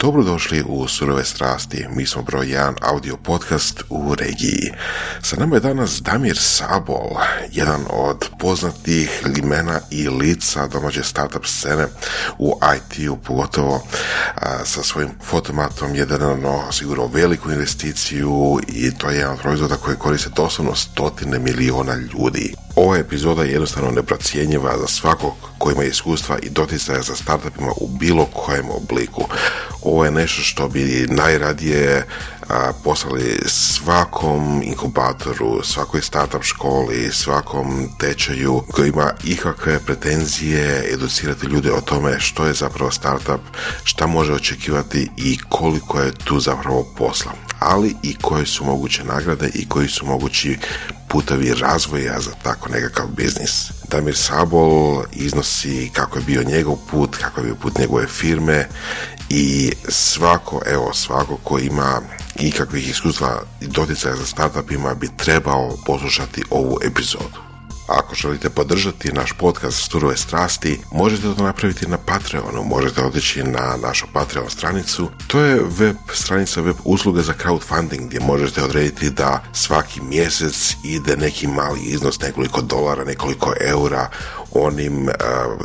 Dobrodošli u Surove strasti, mi smo broj 1 audio podcast u regiji. Sa nama je danas Damir Sabol, jedan od poznatih imena i lica domaće startup scene u IT-u, pogotovo a, sa svojim fotomatom je sigurno veliku investiciju i to je jedan od proizvoda koji koriste doslovno stotine miliona ljudi. Ova epizoda je jednostavno neprocjenjiva za svakog koji ima iskustva i doticaja za startupima u bilo kojem obliku. Ovo je nešto što bi najradije a, poslali svakom inkubatoru, svakoj startup školi, svakom tečaju koji ima ikakve pretenzije educirati ljude o tome što je zapravo startup, šta može očekivati i koliko je tu zapravo posla ali i koje su moguće nagrade i koji su mogući putovi razvoja za tako nekakav biznis. Damir Sabol iznosi kako je bio njegov put, kako je bio put njegove firme i svako, evo, svako ko ima ikakvih iskustva i doticaja za startupima bi trebao poslušati ovu epizodu. Ako želite podržati naš podcast Sturove strasti, možete to napraviti na Patreonu, možete otići na našu Patreon stranicu. To je web stranica, web usluga za crowdfunding gdje možete odrediti da svaki mjesec ide neki mali iznos, nekoliko dolara, nekoliko eura onim uh,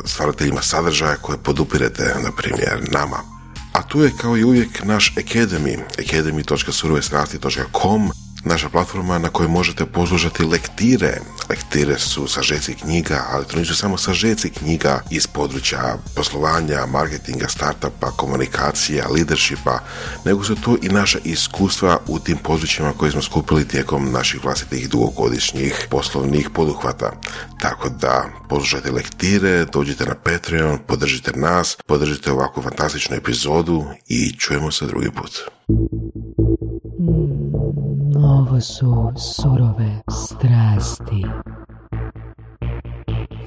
stvarateljima sadržaja koje podupirete, na primjer, nama. A tu je kao i uvijek naš Academy, academy.surovestrasti.com naša platforma na kojoj možete poslušati lektire. Lektire su sažeci knjiga, ali to nisu samo sažeci knjiga iz područja poslovanja, marketinga, startupa, komunikacija, leadershipa, nego su to i naša iskustva u tim područjima koje smo skupili tijekom naših vlastitih dugogodišnjih poslovnih poduhvata. Tako da poslušajte lektire, dođite na Patreon, podržite nas, podržite ovakvu fantastičnu epizodu i čujemo se drugi put. Ovo su surove strasti.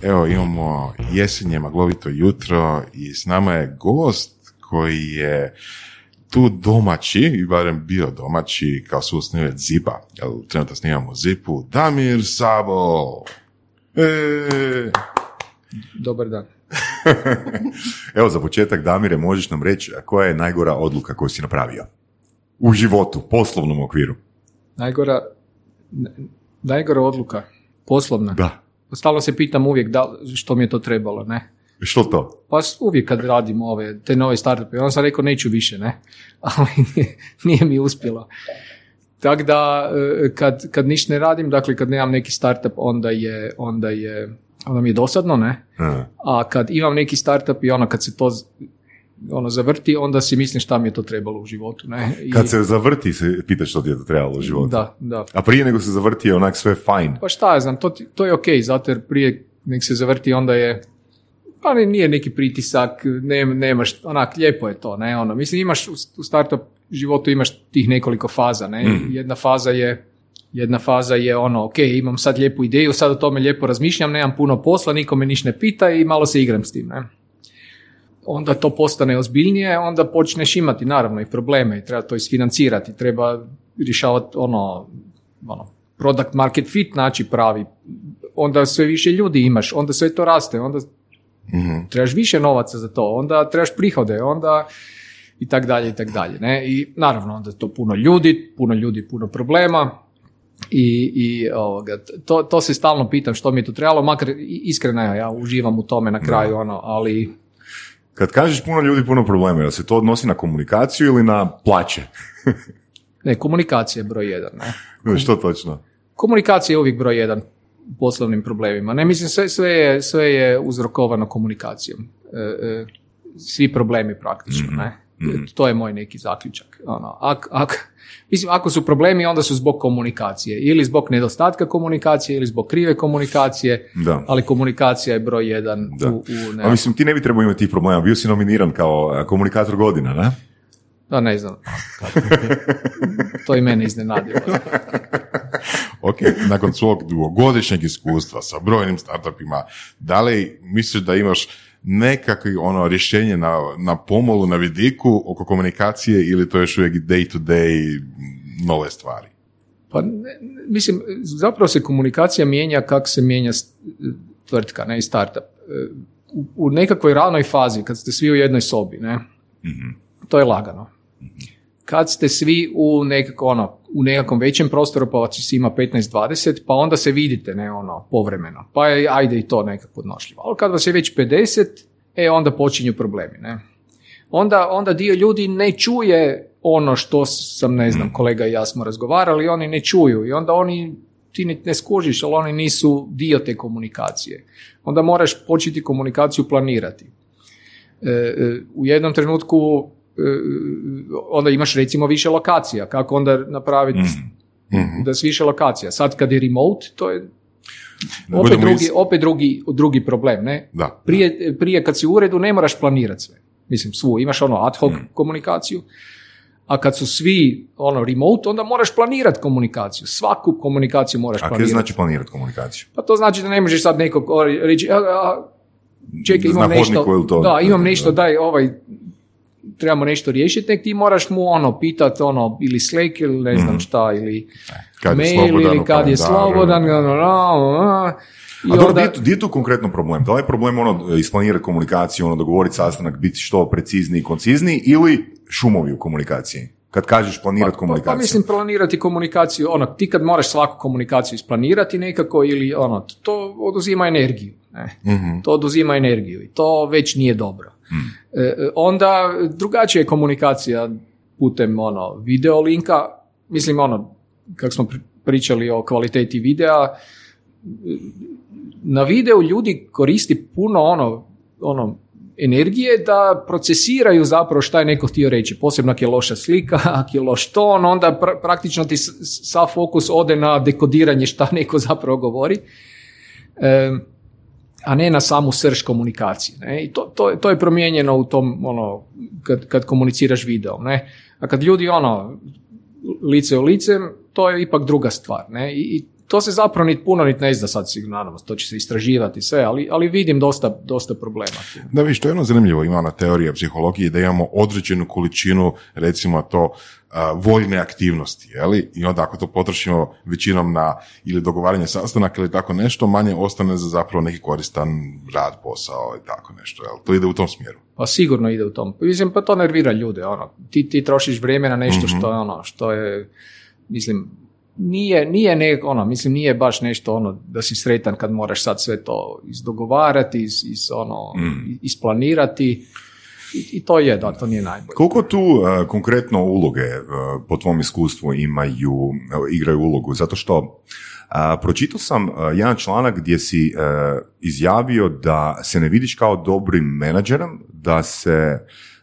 Evo imamo jesenje maglovito jutro i s nama je gost koji je tu domaći, i barem bio domaći kao susnivac Zipa, jer trenutno snimamo Zipu, Damir Sabo. E! Dobar dan. Evo za početak Damire možeš nam reći koja je najgora odluka koju si napravio u životu, poslovnom okviru. Najgora, najgora odluka, poslovna. Da. Stalno se pitam uvijek da, što mi je to trebalo, ne? Što to? Pa uvijek kad radim ove, te nove startupe, onda sam rekao neću više, ne? Ali nije, nije mi uspjelo. Tako da, e, kad, kad ništa ne radim, dakle kad nemam neki startup, onda je, onda je, onda mi je dosadno, ne? A, kad imam neki startup i ono kad se to ono zavrti, onda si mislim šta mi je to trebalo u životu, ne? I, Kad se zavrti se pitaš što ti je to trebalo u životu. Da, da. A prije nego se zavrti je onak sve fajn. Pa šta ja znam, to, to je ok, zato jer prije nek se zavrti onda je ali nije neki pritisak, ne, nemaš, onak, lijepo je to, ne, ono, mislim, imaš u, u startup životu imaš tih nekoliko faza, ne, jedna faza je, jedna faza je ono, ok, imam sad lijepu ideju, sad o tome lijepo razmišljam, nemam puno posla, niko me niš ne pita i malo se igram s tim, ne. Onda to postane ozbiljnije, onda počneš imati naravno i probleme i treba to isfinancirati, treba rješavati ono, ono, product market fit naći pravi, onda sve više ljudi imaš, onda sve to raste, onda trebaš više novaca za to, onda trebaš prihode, onda i tak dalje i tak dalje. Ne? I naravno onda je to puno ljudi, puno ljudi, puno problema i, i ovoga, to, to se stalno pitam što mi je tu trebalo, makar iskreno ja, ja uživam u tome na kraju, ono, ali Kad kažeš puno ljudi, puno problema, jel se to odnosi na komunikaciju ili na plaće? ne, komunikacija je broj jedan. Ne? Što točno? Komunikacija je uvijek broj jedan u poslovnim problemima. Ne mislim, sve, sve, je, sve je uzrokovano komunikacijom. E, e, svi problemi praktično, ne? To je moj neki zaključak. Ono, ak, ak, mislim, ako su problemi, onda su zbog komunikacije. Ili zbog nedostatka komunikacije, ili zbog krive komunikacije, Da. ali komunikacija je broj jedan Da. u, u ne, A mislim, ti ne bi trebao imati tih problema. Bio si nominiran kao komunikator godina, ne? da, ne znam. to i mene iznenadilo. Ok, nakon svog dugogodišnjeg iskustva sa brojnim startupima, da li misliš da imaš nekakvo ono rješenje na, na pomolu, na vidiku oko komunikacije ili to je još uvijek day to day nove stvari? Pa, ne, mislim, zapravo se komunikacija mijenja kako se mijenja tvrtka, ne i startup. U, u nekakvoj ranoj fazi, kad ste svi u jednoj sobi, ne, to je lagano. Kad ste svi u nekako ono, u nekakvom većem prostoru, pa vas ima 15-20, pa onda se vidite, ne ono, povremeno. Pa je, ajde i to nekako podnošljivo. Ali kad vas je već 50, e, onda počinju problemi, ne. Onda, onda dio ljudi ne čuje ono što sam, ne znam, kolega i ja smo razgovarali, oni ne čuju i onda oni ti ne, skužiš, ali oni nisu dio te komunikacije. Onda moraš početi komunikaciju planirati. E, e, u jednom trenutku onda imaš recimo više lokacija. Kako onda napraviti Mhm. da s više lokacija? Sad kad je remote, to je Da opet drugi, is- opet drugi, drugi problem. Ne? Da. Prije, prije kad si u uredu ne moraš planirati sve. Mislim, svu. Imaš ono ad Mm. hoc komunikaciju, a kad su svi ono remote, onda moraš planirati komunikaciju. Svaku komunikaciju moraš A kaj planirati. znači planirati komunikaciju? Pa to znači da ne možeš sad nekog reći, a, a, čekaj, imam nešto, to? da, imam nešto, daj, ovaj, trebamo nešto riješiti, nek ti moraš mu ono, pitat ono, ili Slack ili ne znam šta, ili Kad mail ili kad je slobodan, i A dobro, onda- di je tu- konkretno problem? Da li je problem ono isplanirati komunikaciju, ono dogovoriti sastanak, biti što precizniji i koncizniji ili šumovi u komunikaciji? Kad kažeš planirati Pa, pa komunikaciju. mislim planirati komunikaciju, ono, ti kad moraš svaku komunikaciju isplanirati nekako ili ono, to oduzima energiju. Ne? Mhm. To oduzima energiju i to već nije dobro. E, e, onda drugačija je komunikacija putem ono, video linka, mislim ono, kako smo pri- pričali o kvaliteti videa, na videu ljudi koristi puno ono, ono energije da procesiraju zapravo šta je neko htio reći. Posebno ako je loša slika, ako je loš ton, onda pra- praktično ti sav fokus ode na dekodiranje šta neko zapravo govori. E, a ne na samu srž komunikacije. Ne? I to, to, to je promijenjeno u tom, ono, kad, kad komuniciraš videom. Ne? A kad ljudi, ono, lice u lice, to je ipak druga stvar. Ne? I to se zapravo nit puno nit ne zna sad sigurno, to će se istraživati sve, ali, ali vidim dosta, dosta problema. Da, viš, to je jedno zanimljivo, ima ona teorija psihologije da imamo određenu količinu, recimo to, voljne aktivnosti, jeli? I onda ako to potrošimo većinom na ili dogovaranje sastanaka ili tako nešto, manje ostane za zapravo neki koristan rad, posao i tako nešto, jel? To ide u tom smjeru. Pa sigurno ide u tom. Mislim, pa to nervira ljude. Ono. Ti, ti trošiš vrijeme na nešto što je ono, što je, mislim, nije, nije ne, ono, mislim, nije baš nešto ono da si sretan kad moraš sad sve to izdogovarati, iz, iz, ono, isplanirati. I, I to je, da, to nije najbolje. Koliko tu e, konkretno uloge e, po tvom iskustvu imaju, e, igraju ulogu? Zato što pročitao sam jedan članak gdje si izjavio da se ne vidiš kao dobrim menadžerom, da se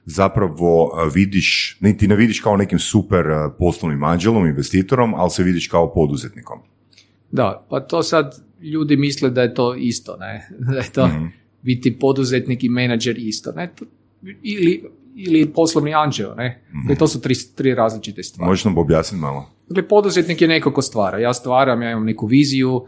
zapravo e, vidiš, ne, ti ne vidiš kao nekim super e, poslovnim anđelom, investitorom, ali se vidiš kao poduzetnikom. Da, pa to sad ljudi misle da je to isto, ne? Da je to biti poduzetnik i menadžer isto, ne? To- Ili, ili poslovni anđeo, ne? Dakle, to su tri, tri različite stvari. Možeš nam objasniti malo? Dakle, poduzetnik je neko ko stvara. Ja stvaram, ja imam neku viziju,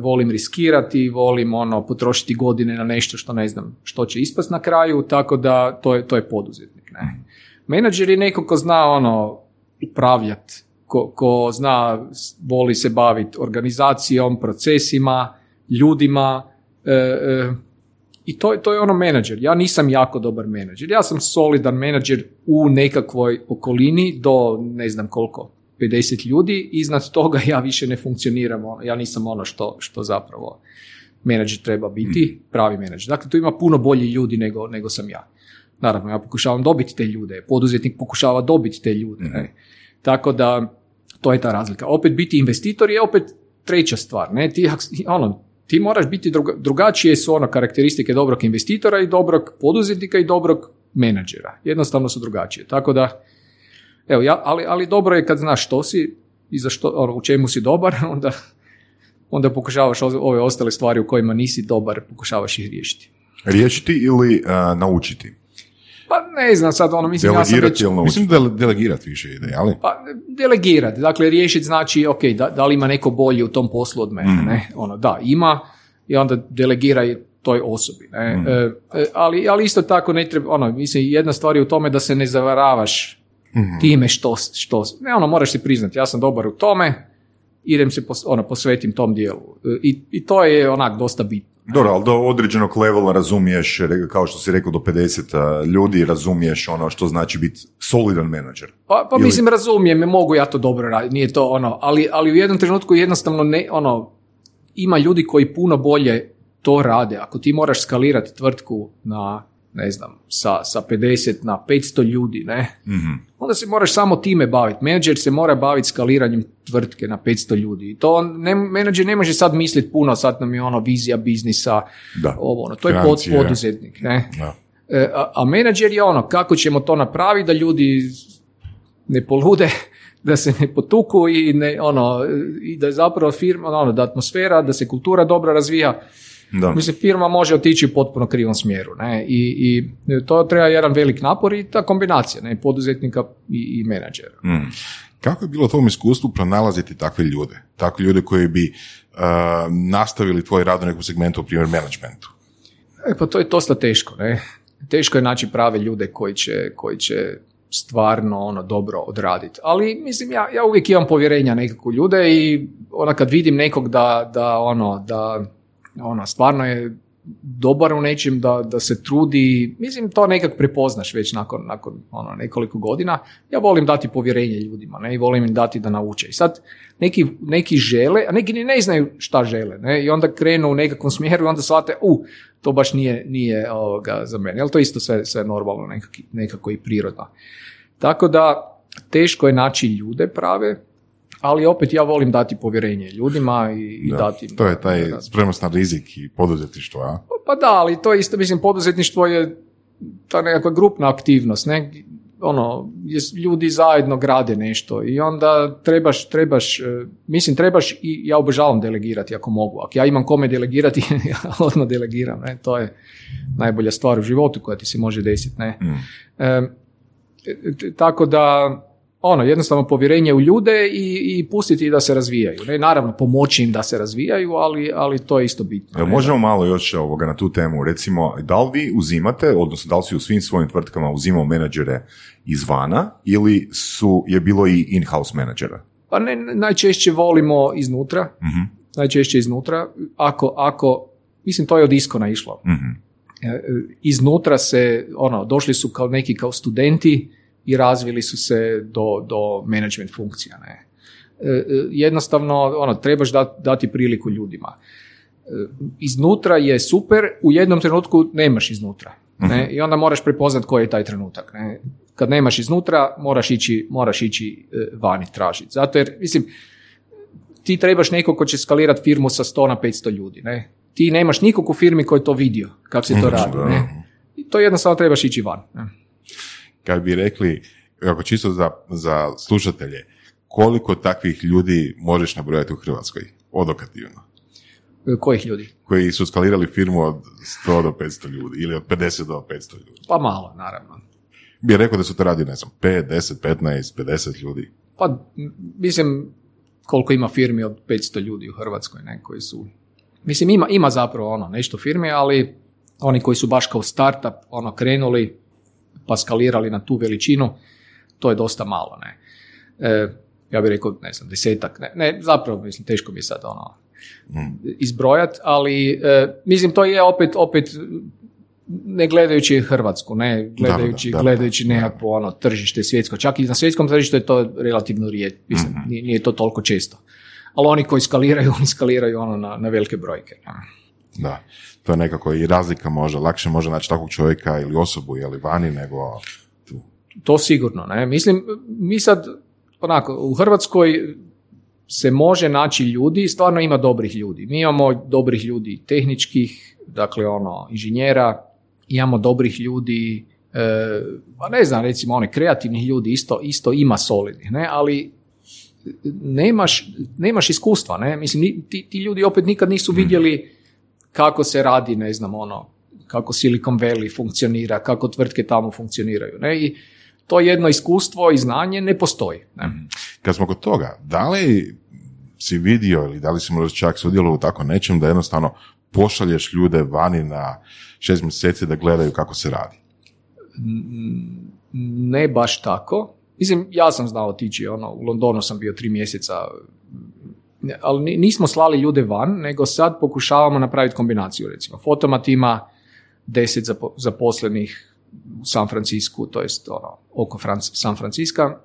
volim riskirati, volim ono, potrošiti godine na nešto što ne znam što će ispast na kraju, tako da to je, to je poduzetnik. Ne? Menadžer je neko ko zna ono, upravljati, ko, ko zna, voli se baviti organizacijom, procesima, ljudima, e, e, i to, to je ono menadžer. Ja nisam jako dobar menadžer. Ja sam solidan menadžer u nekakvoj okolini do ne znam koliko, 50 ljudi. Iznad toga ja više ne funkcioniram. ono, Ja nisam ono što, što zapravo menadžer treba biti, pravi menadžer. Dakle, tu ima puno bolji ljudi nego, nego sam ja. Naravno, ja pokušavam dobiti te ljude. Poduzetnik pokušava dobiti te ljude. ne. Tako da, to je ta razlika. Opet biti investitor je opet treća stvar. Ne? Ti, ono, ti moraš biti druga, drugačije su ono karakteristike dobrog investitora i dobrog poduzetnika i dobrog menadžera. Jednostavno su drugačije. Tako da, evo, ja, ali, ali dobro je kad znaš što si i za što, ono, u čemu si dobar, onda, onda pokušavaš ove ostale stvari u kojima nisi dobar, pokušavaš ih riješiti. Riješiti ili e, naučiti? Pa ne znam sad, ono, mislim, ja sam Delegirati već, ili naučiti? Mislim da delegirati više ide, ali? Pa delegirati, dakle riješiti znači, ok, da, da li ima neko bolji u tom poslu od mene, ne? Ono, da, ima i onda delegiraj toj osobi, ne? E, e, ali, ali isto tako ne treba, ono, mislim, jedna stvar je u tome da se ne zavaravaš time što, što, ne, ono, moraš si priznati, ja sam dobar u tome, idem se, pos, ono, posvetim tom dijelu. I, I to je onak dosta bitno. Dobro, ali do određenog levela razumiješ, kao što si rekao, do 50 ljudi razumiješ ono što znači biti solidan menadžer. Pa, pa Ili- mislim, razumijem, mogu ja to dobro raditi, nije to ono, ali, ali u jednom trenutku jednostavno ne, ono, ima ljudi koji puno bolje to rade. Ako ti moraš skalirati tvrtku na, ne znam, sa, sa 50 na 500 ljudi, ne, onda se moraš samo time baviti. Menadžer se mora baviti skaliranjem tvrtke na 500 ljudi. I to on, ne, menadžer ne može sad misliti puno, sad nam je ono vizija biznisa, Da. ovo, ono, to je pod, poduzetnik, ne. Da. E, a, a menadžer je ono, kako ćemo to napraviti da ljudi ne polude, da se ne potuku i, ne, ono, i da je zapravo firma, ono, da atmosfera, da se kultura dobro razvija. Da. Mislim, firma može otići u potpuno krivom smjeru. Ne? I, I to treba jedan velik napor i ta kombinacija ne? poduzetnika i, i menadžera. Mm. Kako je bilo u tvom iskustvu pronalaziti takve ljude? Takve ljude koji bi uh, nastavili tvoj rad u nekom segmentu, u primjer, menadžmentu. E, pa to je dosta teško, ne? Teško je naći prave ljude koji će, koji će stvarno ono dobro odraditi. Ali mislim ja, ja uvijek imam povjerenja nekako ljude i ona kad vidim nekog da, da ono da ono stvarno je dobar u nečem da, da se trudi, mislim to nekak prepoznaš već nakon, nakon ono, nekoliko godina. Ja volim dati povjerenje ljudima ne? i volim im dati da nauče. I sad neki, neki žele, a neki ne znaju šta žele ne? i onda krenu u nekakvom smjeru i onda shvate, u, to baš nije, nije ovoga, za mene. Ali to isto sve, sve normalno nekako, nekako i prirodno. Tako da teško je naći ljude prave, ali opet ja volim dati povjerenje ljudima i, i dati To je da- taj da- spremnost na rizik i poduzetništvo, a? pa da, ali to je isto, mislim, poduzetništvo je ta nekakva grupna aktivnost, ne? Ono, je, ljudi zajedno grade nešto i onda trebaš, trebaš, e, mislim, trebaš i ja obožavam delegirati ako mogu. Ako ja imam kome delegirati, ja odmah delegiram, ne? To je najbolja stvar u životu koja ti se može desiti, ne? E, t- tako da, ono, jednostavno povjerenje u ljude i, i pustiti da se razvijaju. Ne? Naravno, pomoći im da se razvijaju, ali, ali to je isto bitno. Jel možemo malo još ovoga na tu temu? Recimo, da li vi uzimate, odnosno da li si u svim svojim tvrtkama uzimao menadžere izvana ili su, je bilo i in-house menadžera? Pa ne, najčešće volimo iznutra, Mhm. najčešće iznutra, ako, ako, mislim to je od iskona išlo. E, Iznutra se, ono, došli su kao neki kao studenti i razvili su se do, do management funkcija, ne. E, e, Jednostavno, ono, trebaš dat- dati priliku ljudima. E, Iznutra je super, u jednom trenutku nemaš iznutra. Ne? I onda moraš prepoznat koji je taj trenutak. Ne? Kad nemaš iznutra, moraš ići, moraš ići vani tražiti. Zato jer, mislim, ti trebaš nekog ko će skalirati firmu sa 100 na 500 ljudi. Ne? Ti nemaš nikog u firmi koji je to vidio, kako se to radi. Ne? I to jednostavno trebaš ići van. Ne? Kad bi rekli, ako čisto za, za slušatelje, koliko takvih ljudi možeš nabrojati u Hrvatskoj, odokativno, Kojih ljudi? koji su skalirali firmu od 100 do 500 ljudi ili od 50 do 500 ljudi? Pa malo, naravno. Bi rekao da su to radi, ne znam, 5, 10, 15, 50 ljudi. Pa, mislim, koliko ima firmi od 500 ljudi u Hrvatskoj, ne, koji su... Mislim, ima, ima zapravo ono, nešto firmi, ali oni koji su baš kao startup, ono, krenuli, pa skalirali na tu veličinu, to je dosta malo, ne. E, ja bih rekao, ne znam, desetak, ne, ne, zapravo, mislim, teško mi je sad, ono, izbrojat, ali, e, mislim, to je opet, opet, ne gledajući Hrvatsku, ne gledajući, da, da. gledajući nekakvo ono, tržište svjetsko. Čak i na svjetskom tržištu je to relativno rijetko, mislim, nije, nije to toliko često. Ali oni koji skaliraju, oni skaliraju ono na, na velike brojke. Da, to je nekako i razlika može, lakše može naći takvog čovjeka ili osobu ili vani nego tu. To sigurno, ne. Mislim, mi sad, onako, u Hrvatskoj se može naći ljudi, stvarno ima dobrih ljudi. Mi imamo dobrih ljudi tehničkih, dakle ono, inženjera, imamo dobrih ljudi, e, pa ne znam, recimo one kreativnih ljudi isto, isto ima solidnih, ne, ali nemaš, nemaš iskustva, ne, mislim, ti, ti ljudi opet nikad nisu vidjeli kako se radi, ne znam, ono, kako Silicon Valley funkcionira, kako tvrtke tamo funkcioniraju, ne, i to jedno iskustvo i znanje ne postoji, ne. Kad smo kod toga, da li si vidio ili da li si možda čak sudjelovao u tako nečem da jednostavno pošalješ ljude vani na šest mjeseci da gledaju kako se radi? Ne baš tako. Mislim, ja sam znao otići, ono, u Londonu sam bio tri mjeseca ali ni- nismo slali ljude van, nego sad pokušavamo napraviti kombinaciju, recimo. Fotomat ima deset zapo- zaposlenih u San Francisku, to jest ono, oko Franc- San Franciska,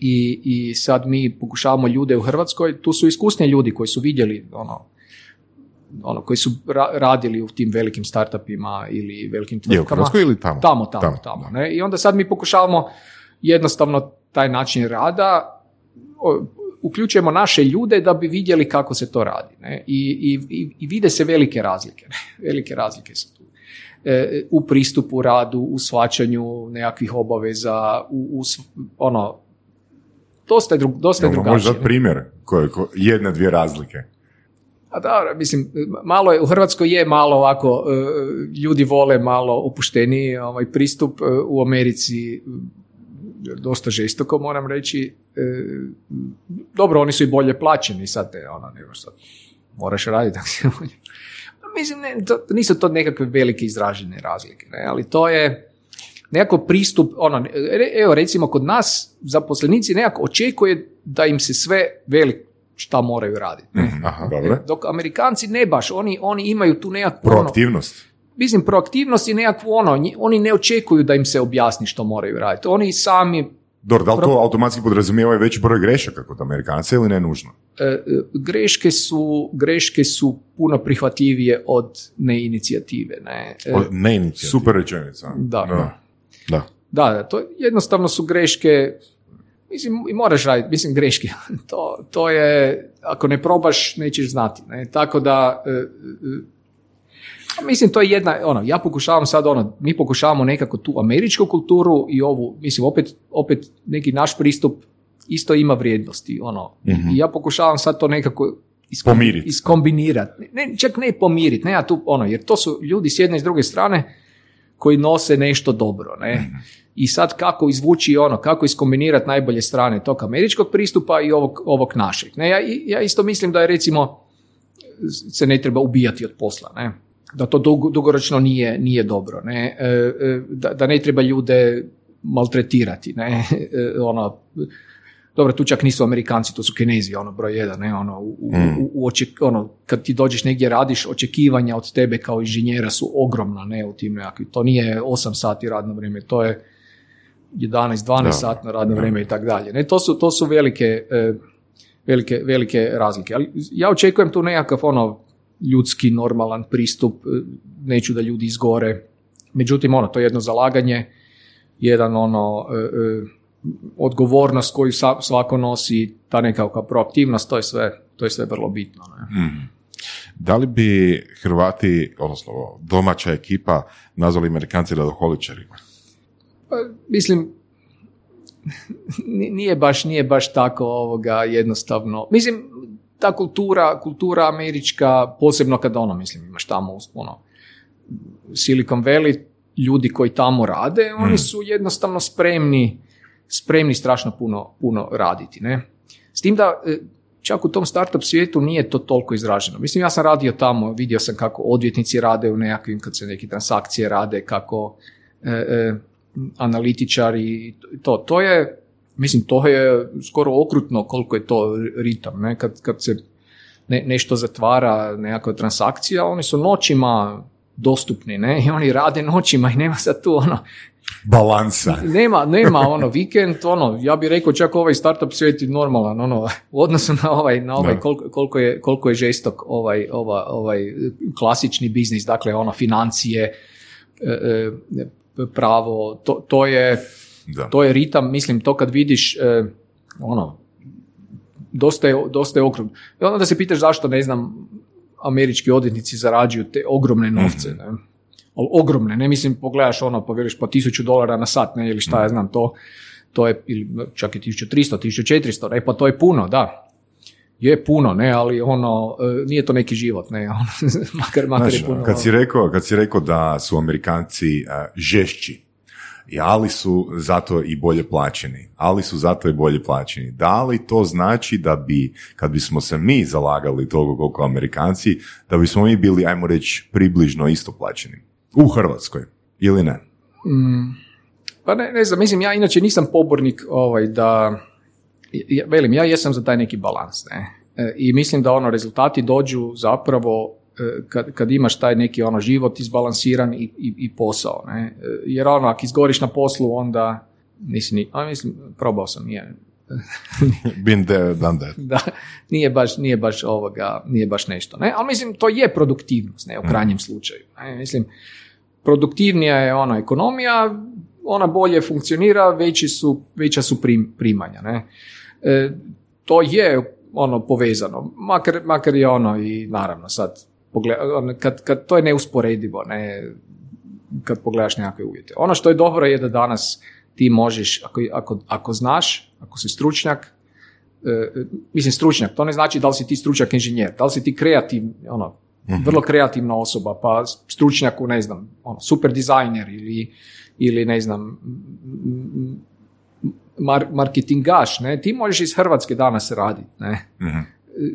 i, i sad mi pokušavamo ljude u Hrvatskoj, tu su iskusni ljudi koji su vidjeli ono, ono koji su ra- radili u tim velikim startupima ili velikim Je u tvrtkama. Hrvatskoj ili tamo? Tamo, tamo, tamo. ne? I onda sad mi pokušavamo jednostavno taj način rada, uključujemo naše ljude da bi vidjeli kako se to radi. Ne? I, i, i, vide se velike razlike. Ne? Velike razlike su tu. E, u pristupu radu, u shvaćanju nekakvih obaveza, u, u ono, dosta je, dru, dosta je drugačije. možeš dati ne? primjer koje, ko- jedne, dvije razlike? A dobro, mislim, malo je, u Hrvatskoj je malo ovako, e, ljudi vole malo opušteniji ovaj pristup, e, u Americi dosta žestoko, moram reći. E, Dobro, oni su i bolje plaćeni, sad ne, ono, nema sad, moraš raditi ako si bolje. Mislim, ne, to, nisu to nekakve velike izražene razlike, ne, ali to je nekako pristup, ono, re- evo recimo kod nas zaposlenici nekako očekuje da im se sve veli šta moraju raditi. ne. Aha. Dobro. Dok Amerikanci ne baš, oni, oni imaju tu nekakvu ono, Proaktivnost. Mislim proaktivnost i nekakvu ono, oni ne očekuju da im se objasni što moraju raditi. Oni sami Dobro, da li to Pro- automatski podrazumijeva i veći broj grešaka kod Amerikanca ili ne nužno? e, e, greške su greške su puno prihvatljivije od neinicijative, ne. E, O, Ne inicijativa. Super rečenica. Da. Da. Da. Da, da, to jednostavno su greške, mislim, i moraš raditi, mislim, greške. To, to je, ako ne probaš, nećeš znati. Ne? Tako da, e, mislim, to je jedna, ono, ja pokušavam sad, ono, mi pokušavamo nekako tu američku kulturu i ovu, mislim, opet, opet neki naš pristup isto ima vrijednosti, ono, i ja pokušavam sad to nekako iskom- Pomirit. iskombinirati. Ne, čak ne pomiriti, ne ja tu, ono, jer to su ljudi s jedne i s druge strane koji nose nešto dobro, ne. I sad kako izvući ono, kako iskombinirati najbolje strane tog američkog pristupa i ovog, ovog našeg. Ne, ja, ja isto mislim da je recimo se ne treba ubijati od posla, ne. Da to dug- dugoročno nije, nije dobro, ne. E, e, da, da ne treba ljude maltretirati, ne. E, ono, dobro, tu čak nisu Amerikanci, to su Kinezi, ono, broj jedan, ne, ono, u, u, u- u oček- ono, kad ti dođeš negdje radiš, očekivanja od tebe kao inženjera su ogromna, ne, u tim nekakvim, to nije 8 sati radno vrijeme, to je 11-12 Da. satno radno vrijeme i tako dalje. Ne, to su, to su velike, velike, velike razlike. Ali ja očekujem tu nekakav ono ljudski, normalan pristup, e, neću da ljudi izgore. Međutim, ono, to je jedno zalaganje, jedan ono, e, e, odgovornost koju svako nosi, ta nekakva proaktivnost, to je sve, to je sve vrlo bitno. Ne? Da li bi Hrvati, odnosno domaća ekipa, nazvali Amerikanci radoholičarima? Pa, mislim, ni- nije baš, nije baš tako ovoga jednostavno. Mislim, ta kultura, kultura američka, posebno kada ono, mislim, imaš tamo ono, Silicon Valley, ljudi koji tamo rade, oni su jednostavno spremni, spremni strašno puno, puno raditi, ne? S tim da e, čak u tom startup svijetu nije to toliko izraženo. Mislim, ja sam radio tamo, vidio sam kako odvjetnici rade u nekakvim, kad se neke transakcije rade, kako e, e, analitičari, to, to je, mislim, to je skoro okrutno koliko je to ritam, ne? Kad, kad se ne, nešto zatvara, nekakva transakcija, oni su noćima dostupni, ne, i oni rade noćima i nema sad tu ono, Balansa. nema, nema ono vikend, ono, ja bih rekao čak ovaj startup svijet je normalan, ono, u odnosu na ovaj, na ovaj koliko, koliko, je, koliko je žestok ovaj, ova, ovaj klasični biznis, dakle ono financije, e, e, pravo, to, to je Da. to je ritam, mislim, to kad vidiš, e, ono, dosta je, dosta je okrutno. I onda se pitaš zašto, ne znam, američki odvjetnici zarađuju te ogromne novce, ne? Ali ogromne, ne mislim, pogledaš ono, pa veliš pa tisuću dolara na sat, ne, ili šta ja znam, to, to je, ili čak i 1300, 1400, ne, pa to je puno, da. Je puno, ne, ali ono, e, nije to neki život, ne, ono, makar, makar Znaš, je puno. kad si, rekao, kad si rekao da su Amerikanci eh, žešći, i ali su zato i bolje plaćeni, ali su zato i bolje plaćeni. Da li to znači da bi, kad bismo se mi zalagali toliko koliko Amerikanci, da bismo mi bili, ajmo reći, približno isto plaćeni? U Hrvatskoj, ili ne? Pa ne, ne znam, mislim, ja inače nisam pobornik ovaj, da, velim, ja jesam za taj neki balans, ne. E, I mislim da ono rezultati dođu zapravo kad, kad imaš taj neki ono život izbalansiran i, i, i posao. Ne? E, Jer ono, ako izgoriš na poslu, onda nisi ni, a mislim, probao sam, nije, Been there, done that. da, nije baš, nije baš ovoga, nije baš nešto. Ne? Ali mislim, to je produktivnost, ne, u krajnjem slučaju. Ne? Mislim, produktivnija je ona ekonomija, ona bolje funkcionira, veći su, veća su prim, primanja. Ne? E, to je ono povezano, makar, makar je ono i naravno sad, pogled, ono, kad, kad, to je neusporedivo, ne, kad pogledaš nekakve uvjete. Ono što je dobro je da danas ti možeš, ako, ako, ako znaš, ako si stručnjak, e, mislim stručnjak, to ne znači da li si ti stručnjak inženjer, da li si ti kreativ, ono, vrlo kreativna osoba, pa stručnjak u, ne znam, ono, super dizajner ili, ili ne znam, mar- marketingaš, ne, ti možeš iz Hrvatske danas raditi, ne,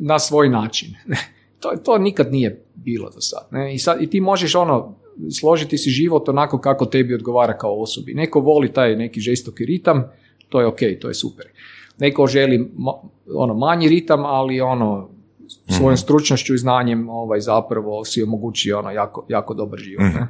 na svoj način. Ne. To, to nikad nije bilo do sad. Ne? I, sad, I ti možeš ono, složiti si život onako kako tebi odgovara kao osobi. Neko voli taj neki žestoki ritam, to je ok, to je super. Neko želi ono manji ritam, ali ono svojom stručnošću i znanjem ovaj zapravo si omogući ono jako, jako dobar život. ne.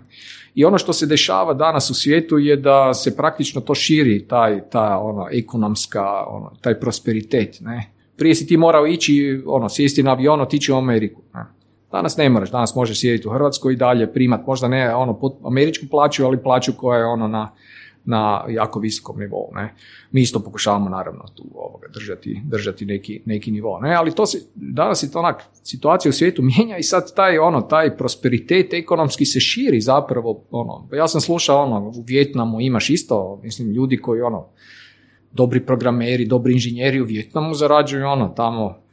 I ono što se dešava danas u svijetu je da se praktično to širi taj ta ono ekonomska ono taj prosperitet, ne. Prije si ti morao ići ono sjesti na avion, otići u Ameriku. Ne. Danas ne moraš, danas možeš sjediti u Hrvatskoj i dalje primat, možda ne ono američku plaću, ali plaću koja je ono na, na jako visokom nivou. Ne. Mi isto pokušavamo naravno tu ovoga, držati, držati neki, neki nivo. Ne. Ali to se, danas je to onak, situacija u svijetu mijenja i sad taj, ono, taj prosperitet ekonomski se širi zapravo. Ono, ja sam slušao ono, u Vjetnamu imaš isto, mislim, ljudi koji ono, dobri programeri, dobri inženjeri u Vjetnamu zarađuju ono tamo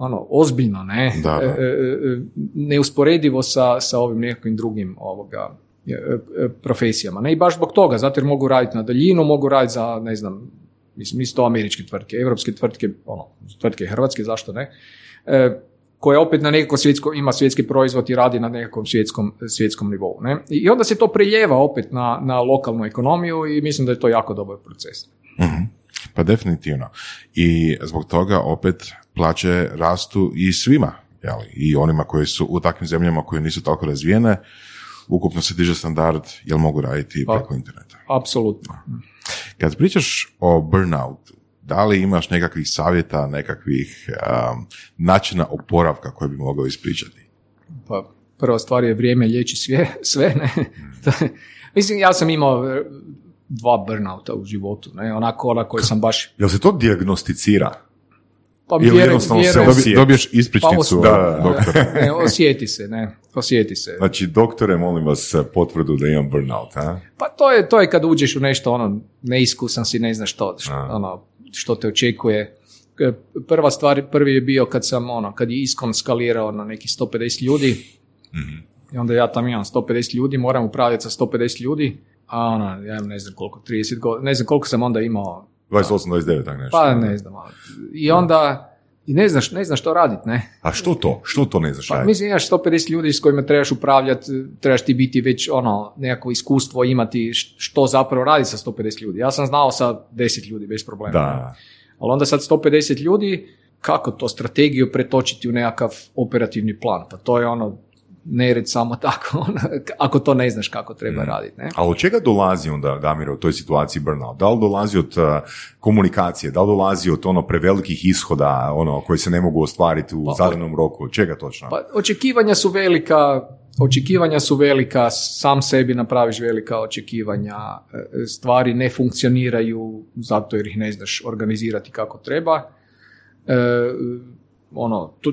ono, ozbiljno, ne? Da, da. E, e, e, neusporedivo sa, sa ovim nekakvim drugim ovoga, e, e, profesijama. Ne i baš zbog toga, zato jer mogu raditi na daljinu, mogu raditi za, ne znam, mislim, nisu to američke tvrtke, evropske tvrtke, ono, tvrtke hrvatske, zašto ne? E, koje opet na nekako svjetsko, ima svjetski proizvod i radi na nekakvom svjetskom, svjetskom nivou. Ne? I onda se to preljeva opet na, na lokalnu ekonomiju i mislim da je to jako dobar proces. Mhm. Pa definitivno. I zbog toga opet plaće rastu i svima, jeli? i onima koji su u takvim zemljama koje nisu toliko razvijene, ukupno se diže standard, jel mogu raditi Pa- preko interneta. Apsolutno. Kad pričaš o burnoutu, da li imaš nekakvih savjeta, nekakvih um, načina oporavka koje bi mogao ispričati? Pa prva stvar je vrijeme liječi sve, sve ne. Je- Mislim, ja sam imao e, dva burnouta u životu, ne, onako ona koje sam baš, Jel se to dijagnosticira? Pa Ili jednostavno se osjeti. dobiješ ispričnicu Pa, da, doktora. ne, osjeti se, ne, osjeti se. Znači, doktore, molim vas, potvrdu da imam burnout, a? Pa to je, to je kad uđeš u nešto, ono, neiskusan si, ne znaš što, što, ono, što te očekuje. Prva stvar, prvi je bio kad sam, ono, kad je Iskon skalirao na nekih 150 ljudi, i onda ja tam imam 150 ljudi, moram upravljati sa 150 ljudi, a ono, ja ne znam koliko, 30 godina, ne znam koliko sam onda imao, 28, 29, tak nešto. pa ne znam, i onda, i ne znaš, ne znaš što raditi, ne. A što to? Što to ne znaš Pa, mislim, imaš 150 ljudi s kojima trebaš upravljati, trebaš ti biti već ono, nekako iskustvo imati što zapravo radi sa 150 ljudi. Ja sam znao sa 10 ljudi bez problema. Da. Ali onda sad 150 ljudi, kako to strategiju pretočiti u nekakav operativni plan? Pa to je ono, nered samo tako, ono, ako to ne znaš kako treba raditi. Ne? A od čega dolazi onda, Damiro, u toj situaciji burnout? Da li dolazi od uh, komunikacije? Da li dolazi od ono prevelikih ishoda ono, koji se ne mogu ostvariti u Pa, zadanom roku? Od čega točno? Pa očekivanja su velika, očekivanja su velika, sam sebi napraviš velika očekivanja, e, stvari ne funkcioniraju zato jer ih ne znaš organizirati kako treba. E, ono, tu,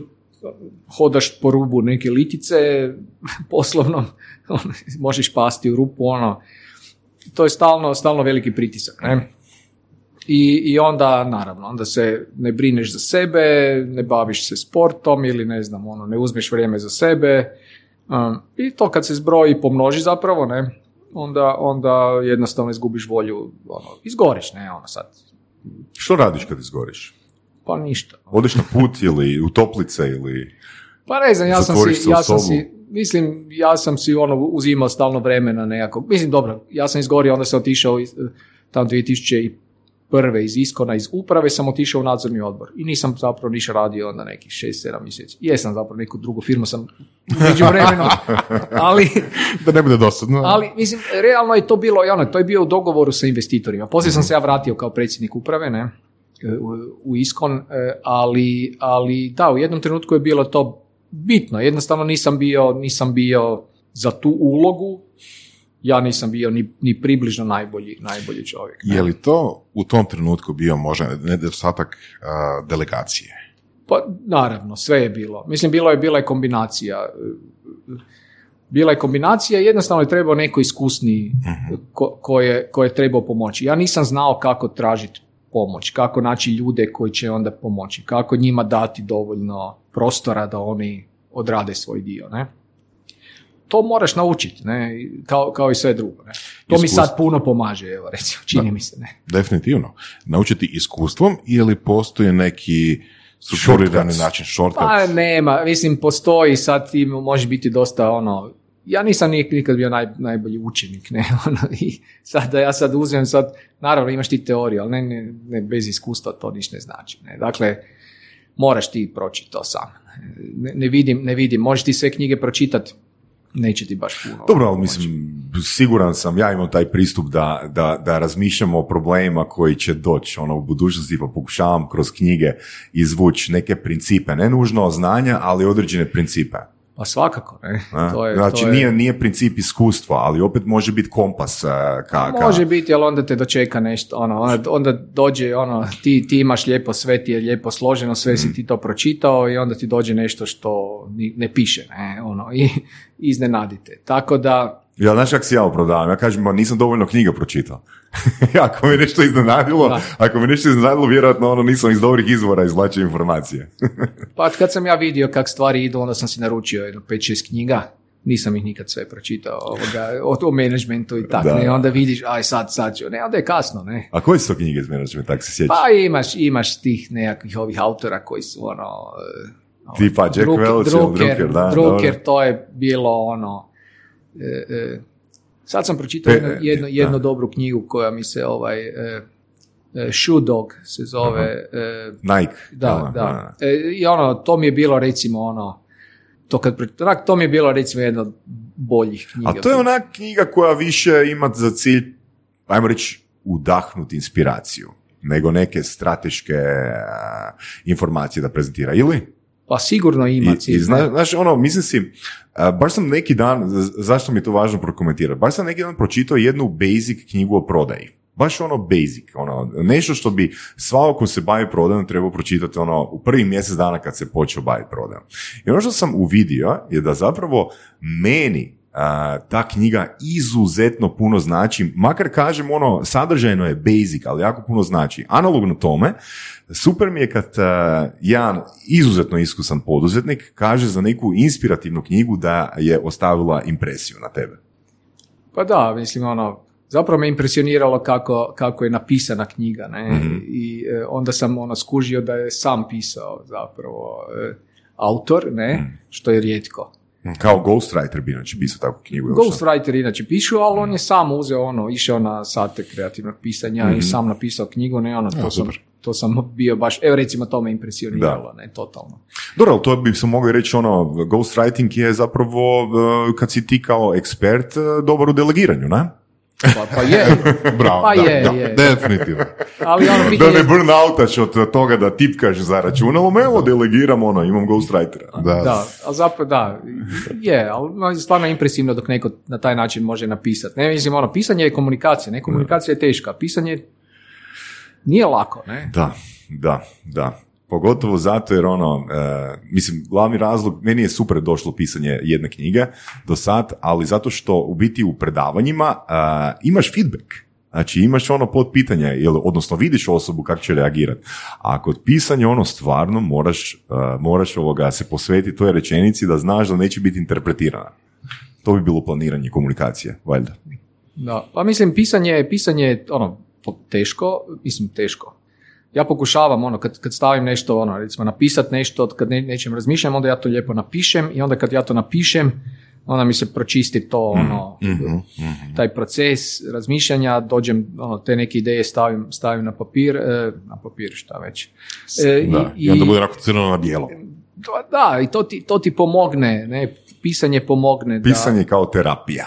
hodaš po rubu neke litice poslovno, ono, možeš pasti u rupu, ono, to je stalno, stalno veliki pritisak, ne? I, I onda, naravno, onda se ne brineš za sebe, ne baviš se sportom ili ne znam, ono, ne uzmeš vrijeme za sebe. Um, I to kad se zbroji pomnoži zapravo, ne, onda, onda jednostavno izgubiš volju, ono, izgoriš, ne, ono sad, Što radiš kad izgoriš? Pa ništa. Odeš na put ili u toplice ili... Pa ne znam, ja sam si, ja sam si, mislim, ja sam si ono uzimao stalno vremena nekako, mislim dobro, ja sam izgorio, onda sam otišao iz, tam 2005. prve iz Iskona, iz uprave, sam otišao u nadzorni odbor. I nisam zapravo ništa radio onda nekih 6-7 mjeseci. Jesam zapravo neku drugu firmu sam među vremenom, ali, Da ne bude dosadno. ali mislim, realno je to bilo, ono, to je bio u dogovoru sa investitorima. Poslije sam se ja vratio kao predsjednik uprave, ne, u, u Iskon, e, ali, ali da, u jednom trenutku je bilo to bitno. Jednostavno nisam bio, nisam bio za tu ulogu, ja nisam bio ni, ni približno najbolji, najbolji čovjek. ne. Je li to u tom trenutku bio možda nedostatak a, delegacije? Pa naravno, sve je bilo. Mislim, bilo je, bila je kombinacija. Bila je kombinacija, jednostavno je trebao neko iskusniji ko, ko, je, ko je trebao pomoći. Ja nisam znao kako tražiti pomoć, kako naći ljude koji će onda pomoći, kako njima dati dovoljno prostora da oni odrade svoj dio, ne? To moraš naučiti, ne? Kao, kao i sve drugo, ne? To mi Iskustvo. sad puno pomaže, evo recimo, čini mi se, ne? Definitivno. Naučiti iskustvom ili postoji neki strukturirani način, shortcut? Pa nema, mislim, postoji sad ti može biti dosta ono, ja nisam nik- nikad bio naj, najbolji učenik, ne, ono, i sad da ja sad uzmem sad, naravno imaš ti teoriju, ali ne, ne, ne, bez iskustva to ništa ne znači, ne, dakle, moraš ti proći to sam, ne, ne vidim, ne vidim, možeš ti sve knjige pročitati, neće ti baš puno. Dobro, ali mislim, siguran sam, ja imam taj pristup da, da, da razmišljamo o problemima koji će doći ono, u budućnosti, pa pokušavam kroz knjige izvući neke principe, ne nužno znanja, ali određene principe. Pa svakako, ne, a? to je, znači, to je, nije, nije princip iskustva, ali opet može biti kompas. a, Ka, ka- Može biti, ali onda te dočeka nešto, ono, onda, onda dođe, ono, ti, ti imaš lijepo, sve ti je lijepo složeno, sve Mm. si ti to pročitao i onda ti dođe nešto što ni- ne piše, ne, ono, i iznenadite. Tako da, Ja, znaš kako si ja opravdavam? Ja kažem, ma nisam dovoljno knjiga pročitao. ako me nešto iznenadilo, Da. ako me nešto iznenadilo, vjerojatno ono nisam iz dobrih izvora izvlačio informacije. pa kad sam ja vidio kak stvari idu, onda sam si naručio jedno 5-6 knjiga, nisam ih nikad sve pročitao, ovoga, o, o managementu i tako, ne, onda vidiš, aj sad, sad ću, ne, onda je kasno, ne. A koje su to knjige iz menadžmenta, tako se sjećaš? Pa imaš, imaš tih nekakvih ovih autora koji su ono... e, Tipa Jack Drucker, Welch Drucker, Drucker, da, Drucker, to je bilo ono... e, e, sad sam pročitao jednu, jednu, jednu dobru knjigu koja mi se ovaj... E, e, Shoe Dog se zove. e, Nike. da, Aha, da. aha. E, I ono, to mi je bilo recimo ono... To, kad, onak, to mi je bilo recimo jedna od boljih knjiga. A to je ona knjiga koja više ima za cilj, ajmo reći, udahnuti inspiraciju, nego neke strateške informacije da prezentira, ili? Pa sigurno ima I, cilj, i ne? zna, znaš, ono, mislim si, a, baš sam neki dan, zašto mi je to važno prokomentirati, baš sam neki dan pročitao jednu basic knjigu o prodaji. Baš ono basic, ono, nešto što bi svako ko se bavi prodajom trebao pročitati ono, u prvih mjesec dana kad se počeo baviti prodajom. I ono što sam uvidio je da zapravo meni ta knjiga izuzetno puno znači, makar kažem ono, sadržajno je basic, ali jako puno znači. Analogno tome, super mi je kad jedan izuzetno iskusan poduzetnik kaže za neku inspirativnu knjigu da je ostavila impresiju na tebe. Pa da, mislim, ono, zapravo me impresioniralo kako, kako je napisana knjiga, ne, Mhm. i e, onda sam ono skužio da je sam pisao zapravo e, autor, ne, Mhm. što je rijetko. Kao ghostwriter bi inače pisao takvu knjigu. Ghostwriter inače pišu, ali on je sam uzeo ono, išao na sate kreativnog pisanja Mhm. i sam napisao knjigu, ne, ono, to, Ja, sam, to sam bio baš, evo recimo to me impresioniralo, ne, totalno. Dobro, ali to bi se mogli reći ono, ghostwriting je zapravo uh, kad si ti kao ekspert uh, dobar u delegiranju, ne? Pa, pa je, Bravo, Pa da, je, da, je. definitivno. ali ono, Da pitanje, ne burn outaš od toga da tipkaš za računalom, evo delegiram ono, imam ghostwritera. Da. Da, ali zapravo da, je, ali no, stvarno je impresivno dok neko na taj način može napisati. Ne, mislim, ono, pisanje je komunikacija, ne, komunikacija je teška, pisanje nije lako, ne. Da, da, da. Pogotovo zato jer ono, e, mislim, glavni razlog, meni je super došlo pisanje jedne knjige do sad, ali zato što u biti u predavanjima e, imaš feedback. Znači imaš ono pod pitanje, jel, odnosno vidiš osobu kako će reagirati. A kod pisanja ono stvarno moraš, e, moraš ovoga se posvetiti toj rečenici da znaš da neće biti interpretirana. To bi bilo planiranje komunikacije, valjda. Da, pa mislim, pisanje, pisanje je, ono, teško, mislim, teško. Ja pokušavam, ono, kad, kad stavim nešto, ono, recimo, napisat nešto, kad ne, nečem razmišljam, onda ja to lijepo napišem i onda kad ja to napišem, onda mi se pročisti to, ono, Mhm, taj proces razmišljanja, dođem, ono, te neke ideje stavim, stavim na papir, e, na papir, šta već. E, Da, i, onda bude onako crno na bijelo. to- da, i to ti, to ti pomogne, ne, pisanje pomogne. Pisanje kao terapija.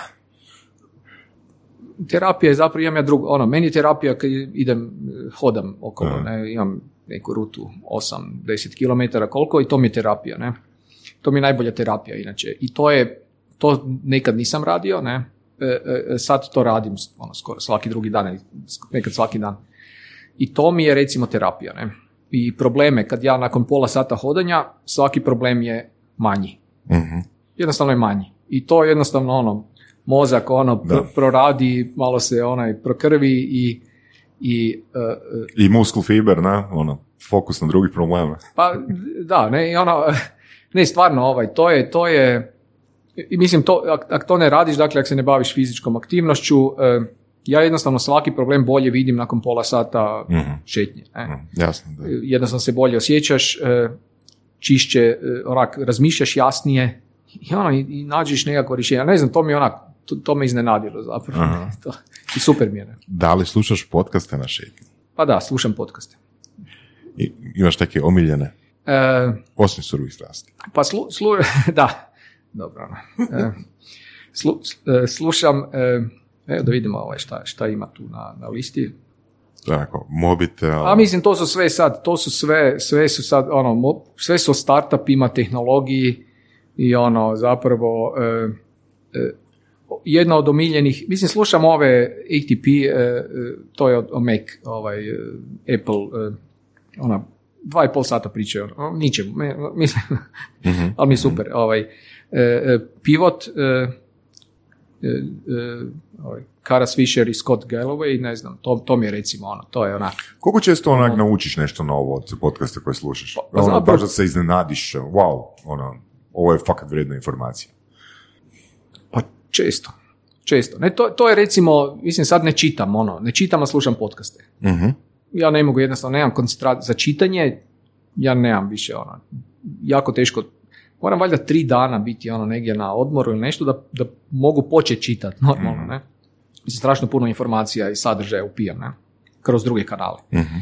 Terapija je zapravo, imam ja drugo, ono, meni je terapija kad idem, eh, hodam okolo, ne, imam neku rutu 8-10 km koliko i to mi je terapija, ne. To mi je najbolja terapija inače. I to je, to nekad nisam radio, ne. E, e, sad to radim ono, skoro svaki drugi dan, nekad svaki dan. I to mi je recimo terapija, ne. I probleme, kad ja nakon pola sata hodanja, svaki problem je manji. Mhm. Jednostavno je manji. I to jednostavno ono, mozak ono Da. pr- proradi, malo se onaj prokrvi i, i e, I muskul fiber, na, ono, fokus na drugih problema. pa da, ne, i ono, ne, stvarno, ovaj, to je, to je, i mislim, to, ak, ak to ne radiš, dakle, ako se ne baviš fizičkom aktivnošću, e, ja jednostavno svaki problem bolje vidim nakon pola sata Mhm. šetnje. Ne? Jasno, da. jednostavno se bolje osjećaš, e, čišće, onak, razmišljaš jasnije i, ono, i, i nađeš nekako rješenje. Ne znam, to mi je onak, to, to me iznenadilo zapravo. Aha. To, I super mi je. Da li slušaš podcaste na šetnji? Pa da, slušam podcaste. I, imaš neke omiljene, E, osim surovih strasti. pa slu, slu- da, dobro. ono. E, slu- e, slušam, e, evo da vidimo ovaj šta, šta ima tu na, na listi. Onako, mobitel. A mislim, to su sve sad, to su sve, sve su sad, ono, mo- sve su o startupima, tehnologiji i ono, zapravo, e, e, jedna od omiljenih, mislim, slušam ove ATP, e, e, to je o, o Mac, ovaj, e, Apple, ona, dva i pol sata pričaju, ničemu, me- mislim, ali mi je super, ovaj, e, e, Pivot, ovaj, Karas Fisher i Scott Galloway, ne znam, to, to mi je recimo ono, to je onak, Koliko često onak naučiš nešto novo od podcasta koje slušaš? Pa- pa ono, baš da se iznenadiš, wow, ono, ovo je fakat vrijedna informacija. Često. Često. Ne, to, to je recimo, mislim sad ne čitam, ono, ne čitam, a slušam podcaste. Mhm. Ja ne mogu jednostavno, nemam koncentrat za čitanje, ja nemam više, ono, jako teško, moram valjda tri dana biti ono negdje na odmoru ili nešto da, da mogu početi čitati normalno, ne. Mislim, strašno puno informacija i sadržaja upijam, ne, kroz druge kanale. Mhm.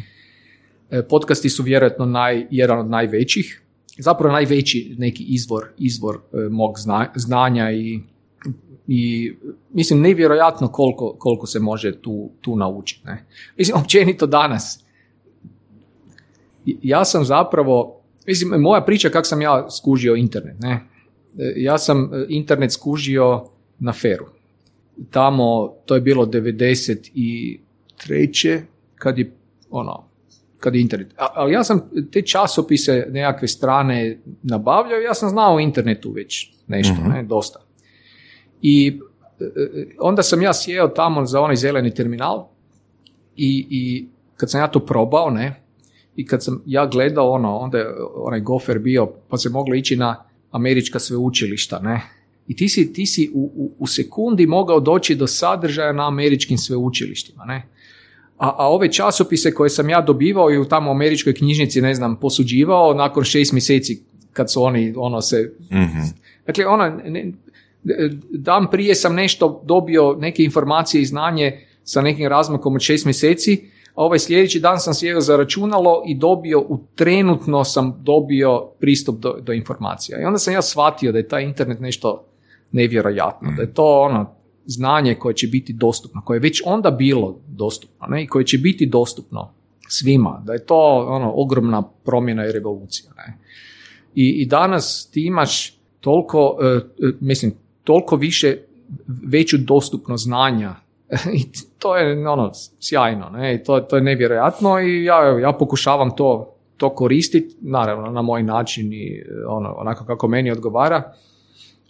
E, Podcasti su vjerojatno naj, jedan od najvećih, zapravo najveći neki izvor, izvor e, mog zna- znanja i, i mislim nevjerojatno koliko, koliko se može tu, tu naučiti. Ne? Mislim, općenito danas. Ja sam zapravo, mislim, moja priča kako sam ja skužio internet. Ne? E, Ja sam e, internet skužio na feru. Tamo, to je bilo 93. kad je ono, kad je internet. A- Ali ja sam te časopise, nekakve strane nabavljao, ja sam znao o internetu već nešto, ne, dosta. I e, e, onda sam ja sjeo tamo za onaj zeleni terminal i, i kad sam ja to probao, ne, i kad sam ja gledao ono, onda je onaj gofer bio, pa se moglo ići na američka sveučilišta, ne, i ti si, ti si u, u, u sekundi mogao doći do sadržaja na američkim sveučilištima, ne, a, a ove časopise koje sam ja dobivao i u tamo američkoj knjižnici, ne znam, posuđivao nakon šest mjeseci kad su oni, ono se... Dakle, ona, ne, dan prije sam nešto dobio, neke informacije i znanje sa nekim razmakom od šest mjeseci, a ovaj sljedeći dan sam sjeo za računalo i dobio, u trenutno sam dobio pristup do, do informacija. I onda sam ja shvatio da je taj internet nešto nevjerojatno, da je to ono znanje koje će biti dostupno, koje je već onda bilo dostupno ne? i koje će biti dostupno svima, da je to ono ogromna promjena i revolucija. Ne? I, I danas ti imaš toliko, e, e, mislim, toliko više veću dostupnost znanja i to je ono sjajno, ne? I to, to je nevjerojatno i ja, ja pokušavam to, to koristiti, naravno na moj način i ono, onako kako meni odgovara,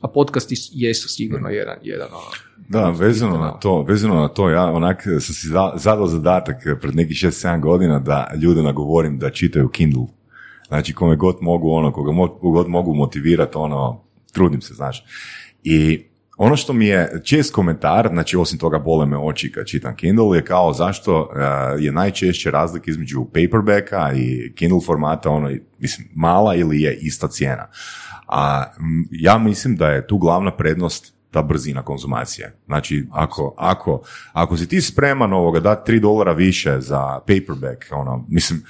a podcasti jesu sigurno jedan, jedan ono, Da, vezano na to, vezano na to, ja onak sam si za- zadao zadatak pred nekih 6-7 godina da ljude nagovorim da čitaju Kindle. Znači, kome god mogu, ono, koga god mogu motivirati, ono, trudim se, znaš. I ono što mi je čest komentar, znači osim toga bole me oči kad čitam Kindle, je kao zašto eh, je najčešće razlika između paperbacka i Kindle formata, ono, mislim, mala ili je ista cijena. A m, ja mislim da je tu glavna prednost ta brzina konzumacije. Znači, ako, ako, ako si ti spreman ovoga dati 3 dolara više za paperback, ono, mislim,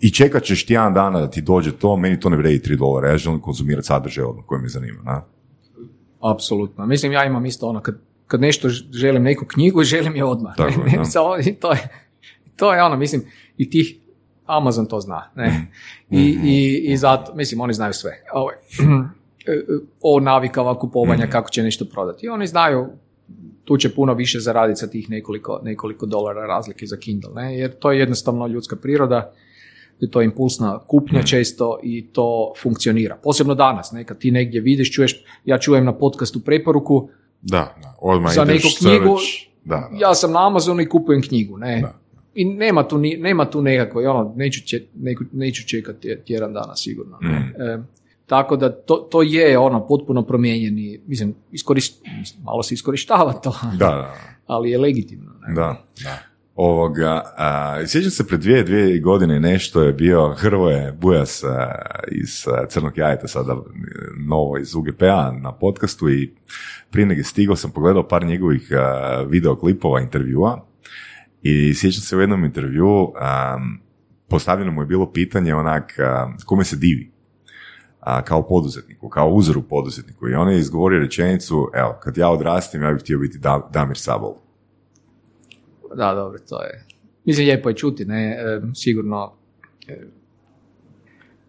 i čekat ćeš tjedan dana da ti dođe to, meni to ne vredi 3 dolara, ja želim konzumirati sadržaj odmah koji me zanima. Na? Apsolutno. Mislim, ja imam isto ono, kad, kad nešto želim neku knjigu, želim je odmah. Tako ne, ne, i to, je, to je ono, mislim, i tih, Amazon to zna, ne. I, i, I zato, mislim, oni znaju sve. Ovo, o navikama kupovanja, kako će nešto prodati. I oni znaju, tu će puno više zaraditi sa tih nekoliko, nekoliko dolara razlike za Kindle, ne? jer to je jednostavno ljudska priroda, to je impulsna kupnja često i to funkcionira. Posebno danas, ne? kad ti negdje vidiš, čuješ, ja čujem na podcastu preporuku, Da, da, odmah Za neku knjigu. Da, da. ja sam na Amazonu i kupujem knjigu, ne. Da. I nema tu, ni- nema tu nekako, ono, neću, če, neću čekati tje- tjedan dana sigurno. ne. Mm. E, tako da to, to je ono potpuno promijenjeni, mislim, iskorist, mislim, malo se iskorištava to, Da, da, ali je legitimno. Ne? da. Ovoga, a, sjećam se pred dvije, dvije godine nešto je bio Hrvoje Bujas a, iz Crnog jajeta, sada novo iz UGP-a na podcastu i prije nego stigao sam pogledao par njegovih a, videoklipova, intervjua i sjećam se u jednom intervju postavljeno mu je bilo pitanje onak kome se divi a, kao poduzetniku, kao uzoru poduzetniku i on je izgovorio rečenicu, evo, kad ja odrastim, ja bih htio biti Da- Damir Sabol. Da, dobro, to je. Mislim, lijepo je čuti, ne, e, sigurno. e,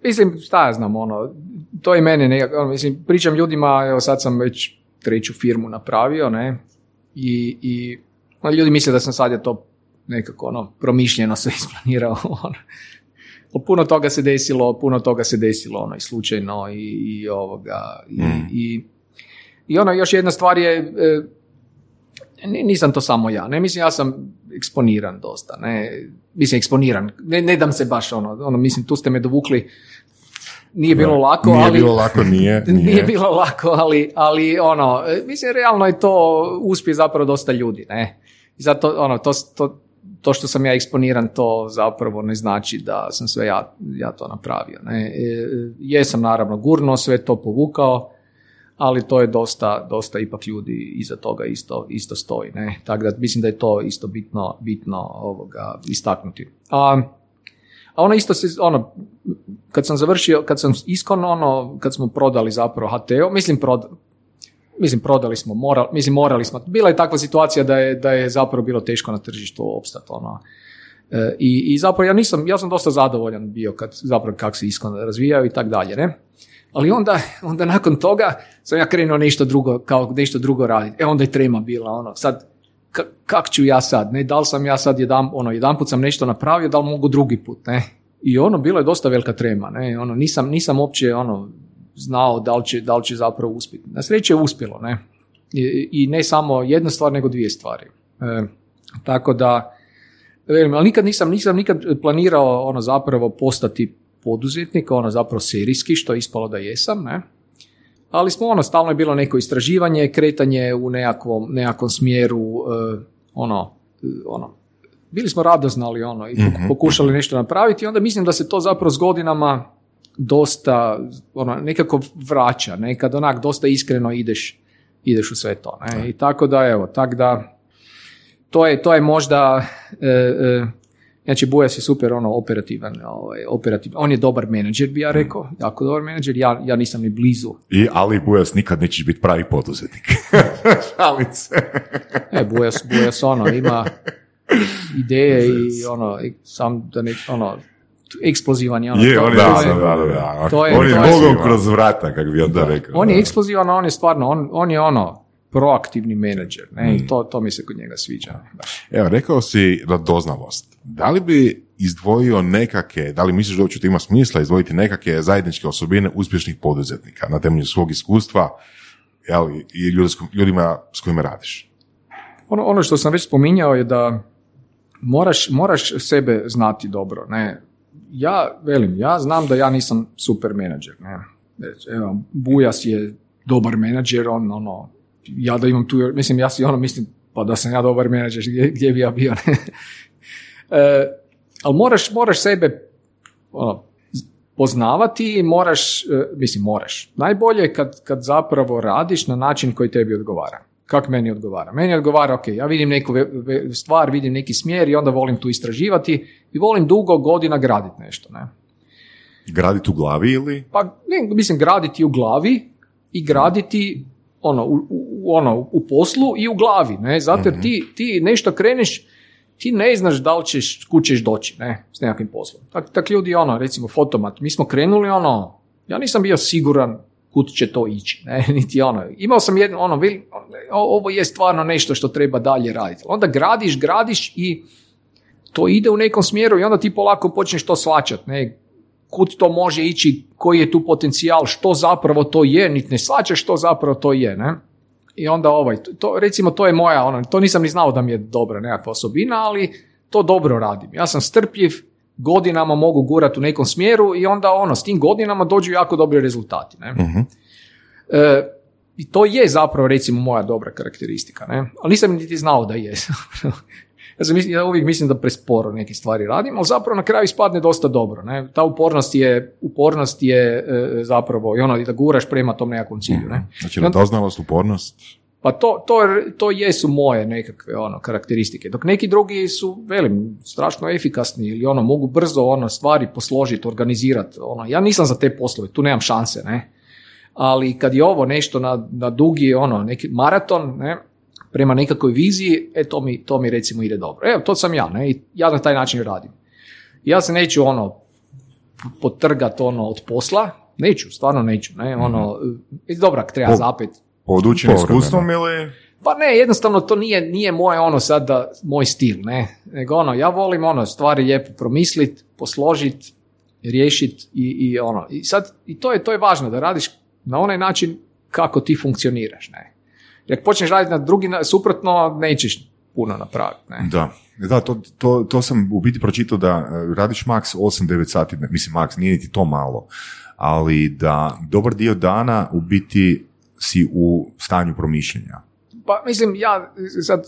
mislim, šta ja znam, ono, to i mene nekako, ono, mislim, pričam ljudima, evo sad sam već treću firmu napravio, ne, i, i ono, ljudi misle da sam sad je to nekako, ono, promišljeno sve isplanirao, ono. O, Puno toga se desilo, puno toga se desilo, ono, i slučajno, i, i ovoga, i, i, i ono, još jedna stvar je, e, nisam to samo ja, ne mislim ja sam eksponiran dosta, ne, mislim eksponiran, ne, ne dam se baš ono, ono, mislim tu ste me dovukli, nije bilo lako, Nije ali... bilo lako, nije. Nije. nije. bilo lako, ali, ali ono, e, mislim, realno je to uspije zapravo dosta ljudi, ne. I zato, ono, to, to, to što sam ja eksponiran, to zapravo ne znači da sam sve ja, ja to napravio, ne. E, jesam naravno gurno, sve to povukao, ali to je dosta, dosta ipak ljudi iza toga isto, isto stoji, ne. Tako da mislim da je to isto bitno, bitno ovoga istaknuti. A, a ono isto se, ono, kad sam završio, kad sam iskon, ono, kad smo prodali zapravo HTO, mislim, prod, mislim prodali smo, moral, mislim morali smo, bila je takva situacija da je, da je zapravo bilo teško na tržištu opstati, ono. E, i, I zapravo ja nisam, ja sam dosta zadovoljan bio kad, zapravo kako se iskon razvijao i tak dalje, ne. Ali onda, onda nakon toga sam ja krenuo nešto drugo, kao nešto drugo raditi. E onda je trema bila, ono, sad, ka- kak ću ja sad, ne, da li sam ja sad jedan, ono, jedan put sam nešto napravio, da li mogu drugi put, ne. I ono, bilo je dosta velika trema, ne, ono, nisam, nisam uopće, ono, znao da li će, da li će zapravo uspjeti. Na sreće je uspjelo, ne. I, I ne samo jedna stvar, nego dvije stvari. E, tako da, velim, ali nikad nisam, nisam nikad planirao, ono, zapravo postati poduzetnik, ono, zapravo serijski, što je ispalo da jesam, ne. Ali smo, ono, stalno je bilo neko istraživanje, kretanje u nekakvom, nekakvom smjeru, e, ono, e, ono, bili smo radoznali, ono, i pok- pokušali nešto napraviti i onda mislim da se to zapravo s godinama dosta, ono, nekako vraća, nekad onak dosta iskreno ideš, ideš u sve to, ne, i tako da, evo, tak da, to je, to je možda, e, e, znači Bujas je super ono operativan, ovaj, operativan, on je dobar menadžer bi ja rekao, jako dobar menadžer, ja, ja nisam ni blizu, I Ali Bujas nikad nećeš biti pravi poduzetnik. Šalim se. e, Bujas, Bujas ono, ima ideje i ono, sam da ne, ono, eksplozivan je ono, Je, to- on je, to da, je- da, da, da. to je- on je to je- mogao kroz vrata, kako bi on to rekao. On je eksplozivan, on je stvarno, on, on je ono, proaktivni menadžer, ne, Mm. i to, to mi se kod njega sviđa. Evo, rekao si radoznalost. Da li bi izdvojio nekake, da li misliš da uopće ima smisla izdvojiti nekake zajedničke osobine uspješnih poduzetnika na temelju svog iskustva jel, i ljudima s kojima radiš? Ono, ono što sam već spominjao je da moraš, moraš sebe znati dobro. Ne? Ja, velim, ja znam da ja nisam super menadžer. Ne? Evo, Bujas je dobar menadžer, on, ono, ja da imam tu, mislim, ja si ono mislim, pa da sam ja dobar menadžer, gdje, gdje bi ja bio, ne? E, ali moraš, moraš sebe ono, poznavati i moraš, e, mislim moraš, najbolje je kad, kad zapravo radiš na način koji tebi odgovara. Kako meni odgovara? Meni odgovara, ok, ja vidim neku stvar, vidim neki smjer i onda volim tu istraživati i volim dugo godina graditi nešto. Ne? Graditi u glavi ili? Pa, ne, mislim, graditi u glavi i graditi ono, u, u- ono, u poslu i u glavi, ne, zato jer ti, ti nešto kreneš, ti ne znaš da li ćeš, kud ćeš doći, ne, s nekakvim poslom. Tak, tak ljudi, ono, recimo, fotomat, mi smo krenuli, ono, ja nisam bio siguran kud će to ići, ne, niti ono, imao sam jedno, ono, ovo je stvarno nešto što treba dalje raditi. Onda gradiš, gradiš i to ide u nekom smjeru i onda ti polako počneš to svačat, ne, kud to može ići, koji je tu potencijal, što zapravo to je, niti ne shvaćaš što zapravo to je, ne? I onda ovaj, to, recimo to je moja, ono, to nisam ni znao da mi je dobra nekakva osobina, ali to dobro radim. Ja sam strpljiv, godinama mogu gurati u nekom smjeru i onda ono, s tim godinama dođu jako dobri rezultati, ne? E, I to je zapravo recimo moja dobra karakteristika, ne? Ali nisam niti znao da je. ja, sam, ja uvijek mislim da presporo neke stvari radim, ali zapravo na kraju ispadne dosta dobro. Ne? Ta upornost je, upornost je e, zapravo i ono da guraš prema tom nekakvom cilju. Ne? Znači, radoznalost, upornost. Pa to, to, to jesu moje nekakve ono, karakteristike. Dok neki drugi su, velim, strašno efikasni ili ono, mogu brzo ono, stvari posložiti, organizirati. Ono. Ja nisam za te poslove, tu nemam šanse. Ne? Ali kad je ovo nešto na, na dugi ono, neki maraton, ne, prema nekakvoj viziji, e, to mi, to mi recimo ide dobro. Evo, to sam ja, ne, i ja na taj način radim. Ja se neću ono, potrgat ono od posla, neću, stvarno neću, ne, ono, e, dobro, ak treba Po- zapet, Podučen iskustvom ili? pa ne, jednostavno to nije, nije moje ono sad da, moj stil, ne. Nego ono, ja volim ono, stvari lijepo promislit, posložit, riješit i, i ono. I sad, i to je, to je važno, da radiš na onaj način kako ti funkcioniraš, ne. Jer ako počneš raditi na drugi, suprotno, nećeš puno napraviti, ne. Da. Da, to, to, to sam u biti pročitao da e, radiš maks 8-9 sati, mislim maks, nije niti to malo, ali da dobar dio dana u biti si u stanju promišljenja. Pa mislim, ja sad,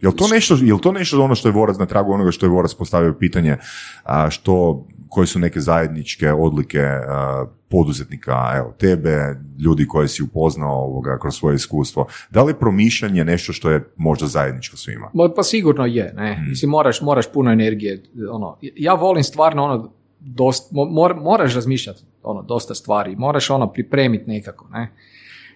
Jel to nešto, jel to nešto ono što je Vorac na tragu onoga što je Vorac postavio pitanje, a, što, koje su neke zajedničke odlike a, poduzetnika, evo, tebe, ljudi koje si upoznao ovoga, kroz svoje iskustvo. Da li je promišljanje nešto što je možda zajedničko svima? Ma, Pa sigurno je, ne. Mislim, moraš, moraš puno energije. Ono, ja volim stvarno ono, dost, mo- mor- moraš razmišljati ono, dosta stvari, moraš ono pripremiti nekako, ne.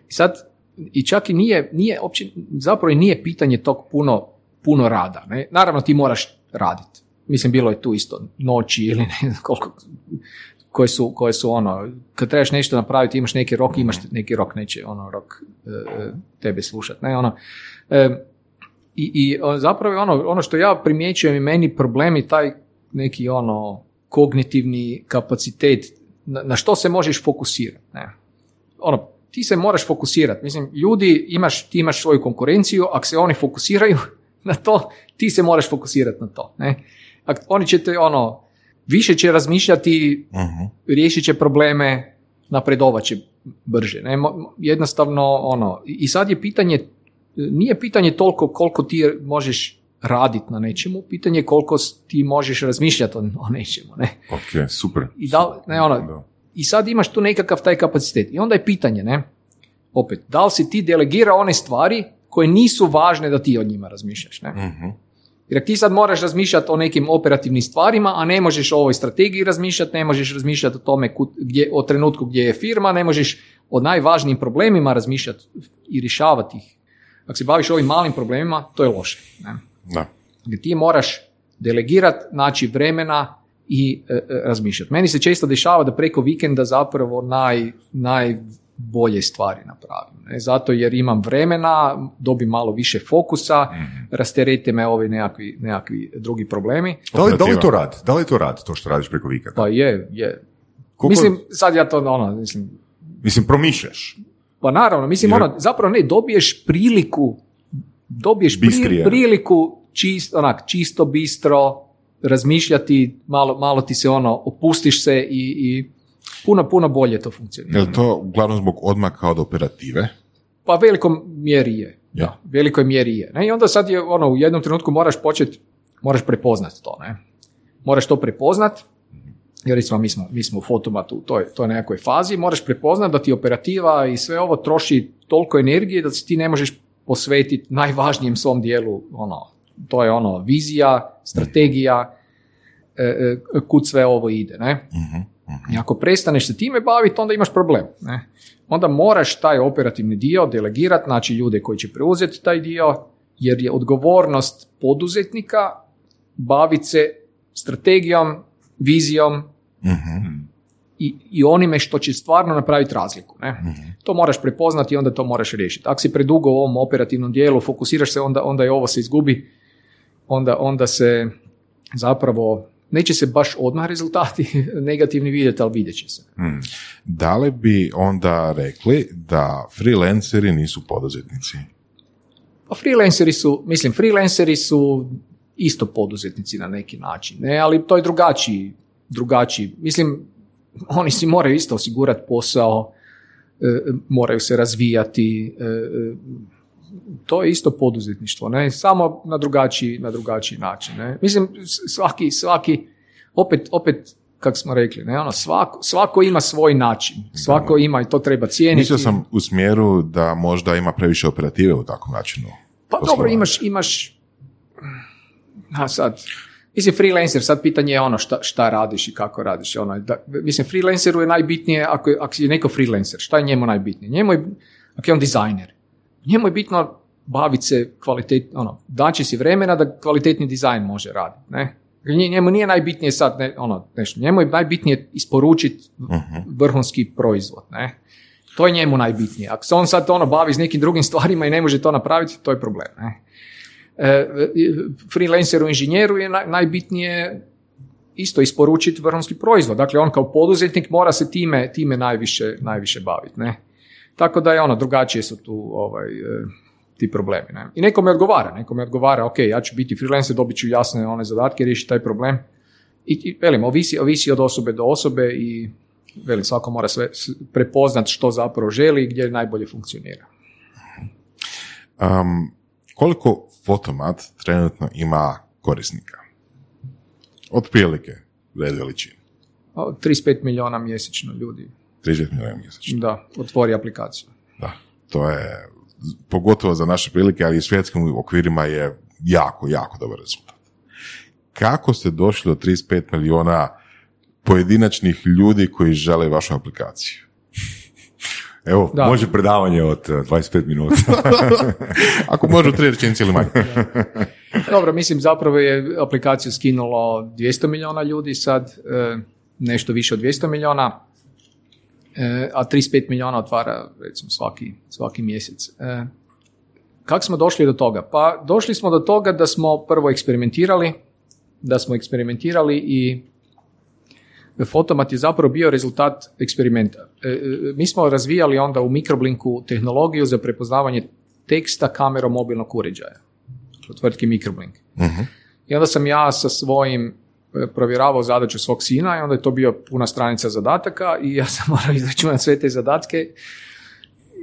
I sad, i čak i nije, nije opće, zapravo i nije pitanje tog puno, puno rada, ne. Naravno ti moraš raditi. Mislim, bilo je tu isto noći ili ne znam koliko, koje su, koje su ono, kad trebaš nešto napraviti, imaš neki rok, imaš neki rok, neće ono rok e, e, tebe slušati, ne, ono, e, i, i zapravo ono, ono što ja primjećujem i meni problem je taj neki ono kognitivni kapacitet na, na što se možeš fokusirati. Ne? Ono, ti se moraš fokusirati. Mislim, ljudi, imaš, ti imaš svoju konkurenciju, ako se oni fokusiraju na to, ti se moraš fokusirati na to. Ne? Oni će te, ono, više će razmišljati, riješit će probleme, napredovat će brže. Ne? Jednostavno, ono, i sad je pitanje, nije pitanje toliko koliko ti možeš raditi na nečemu, pitanje je koliko ti možeš razmišljati o, nečemu. Ne? Ok, super. I, da, ne, ono, Da. I sad imaš tu nekakav taj kapacitet. I onda je pitanje, ne? Opet, da li si ti delegirao one stvari koje nisu važne da ti o njima razmišljaš, ne? Jer ti sad moraš razmišljati o nekim operativnim stvarima, a ne možeš o ovoj strategiji razmišljati, ne možeš razmišljati o tome kud, gdje, o trenutku gdje je firma, ne možeš o najvažnijim problemima razmišljati i rješavati ih. Ako se baviš ovim malim problemima, to je loše. Ne? Da. gdje ti moraš delegirati, naći vremena i e, e, razmišljati. Meni se često dešava da preko vikenda zapravo naj, najbolje stvari napravim. Ne? Zato jer imam vremena, dobim malo više fokusa, rasterete me ovi nekakvi, nekakvi drugi problemi. Da li, da li to rad? Da li je to rad, to što radiš preko vikenda? Pa je, je. Koliko- Mislim, sad ja to, ono, mislim, Mislim, promišljaš. Pa naravno, mislim, Jer- ono, zapravo ne, dobiješ priliku, dobiješ Bistrije. priliku čist, onak, čisto, bistro, razmišljati, malo, malo ti se ono, opustiš se i, i puno, puno bolje to funkcionira. Je li to uglavnom zbog odmaka od operative? Pa velikom mjeri je. Ja. Da, velikoj mjeri je. Ne? I onda sad je, ono, u jednom trenutku moraš početi, moraš prepoznat to, ne? Moraš to prepoznat jer recimo mi smo, mi smo u fotomatu u toj, toj nekakvoj fazi, moraš prepoznati da ti operativa i sve ovo troši toliko energije da si ti ne možeš posvetiti najvažnijem svom dijelu, ono, to je ono vizija, strategija, e, e, kud sve ovo ide, ne? I ako prestaneš se time baviti, onda imaš problem, ne? Onda moraš taj operativni dio delegirati, znači ljude koji će preuzeti taj dio, jer je odgovornost poduzetnika baviti se strategijom, vizijom i, i onime što će stvarno napraviti razliku. Ne? To moraš prepoznati i onda to moraš riješiti. Ako si predugo u ovom operativnom dijelu, fokusiraš se, onda, onda je ovo se izgubi, onda, onda se zapravo neće se baš odmah rezultati negativni vidjeti, ali vidjet će se. Da li bi onda rekli da freelanceri nisu poduzetnici? Pa freelanceri su, mislim, freelanceri su isto poduzetnici na neki način, ne, ali to je drugačiji, drugačiji. Mislim, oni si moraju isto osigurati posao, e, moraju se razvijati, e, e, to je isto poduzetništvo, ne, samo na drugačiji, na drugačiji način, ne. Mislim, svaki, svaki, opet, opet, kako smo rekli, ne, ono, svako, svako ima svoj način, svako ima i to treba cijeniti. Mislio sam u smjeru da možda ima previše operative u takvom načinu. Pa dobro, imaš, imaš, a sad, mislim freelancer, sad pitanje je ono šta, šta radiš i kako radiš. Ono, da, mislim, freelanceru je najbitnije, ako, je- ako je neko freelancer, šta je njemu najbitnije? Njemu je, ako je on dizajner, njemu je bitno baviti se kvalitet, ono, daći si vremena da kvalitetni dizajn može raditi, ne? Nje- Njemu nije najbitnije sad, ne, ono, nešto, njemu je najbitnije isporučiti vrhunski proizvod, ne? To je njemu najbitnije. Ako se on sad ono bavi s nekim drugim stvarima i ne može to napraviti, to je problem. Ne? E, e, freelanceru, inženjeru je naj- najbitnije isto isporučiti vrhunski proizvod. Dakle, on kao poduzetnik mora se time, time najviše, najviše baviti. Ne? Tako da je ono, drugačije su tu ovaj, e, ti problemi. Ne? I nekome odgovara, nekome odgovara, ok, ja ću biti freelancer, dobit ću jasne one zadatke, riješiti taj problem. I, i velim, ovisi, ovisi od osobe do osobe i velim, svako mora sve prepoznat što zapravo želi i gdje najbolje funkcionira. Um, koliko Fotomat trenutno ima korisnika? Otprilike, red veličine. O, 35 milijuna mjesečno ljudi 30 milijuna mjesečno. da otvori aplikaciju. Da, to je pogotovo za naše prilike, ali i u svjetskim okvirima je jako, jako dobar rezultat. Kako ste došli do 35 milijuna pojedinačnih ljudi koji žele vašu aplikaciju? Evo, Da. može predavanje od eh, 25 minuta. Ako može u tri rečenice ili manje. Dobro, mislim zapravo je aplikaciju skinulo 200 milijuna ljudi sad, e, nešto više od 200 milijuna, a 35 milijuna otvara recimo svaki, svaki mjesec. E, kako smo došli do toga? Pa došli smo do toga da smo prvo eksperimentirali, da smo eksperimentirali i Fotomat je zapravo bio rezultat eksperimenta. E, e, mi smo razvijali onda u Microblinku tehnologiju za prepoznavanje teksta kamerom mobilnog uređaja tvrtki Microblink. I onda sam ja sa svojim provjeravao zadaću svog sina i onda je to bio puna stranica zadataka i ja sam morao izračunati sve te zadatke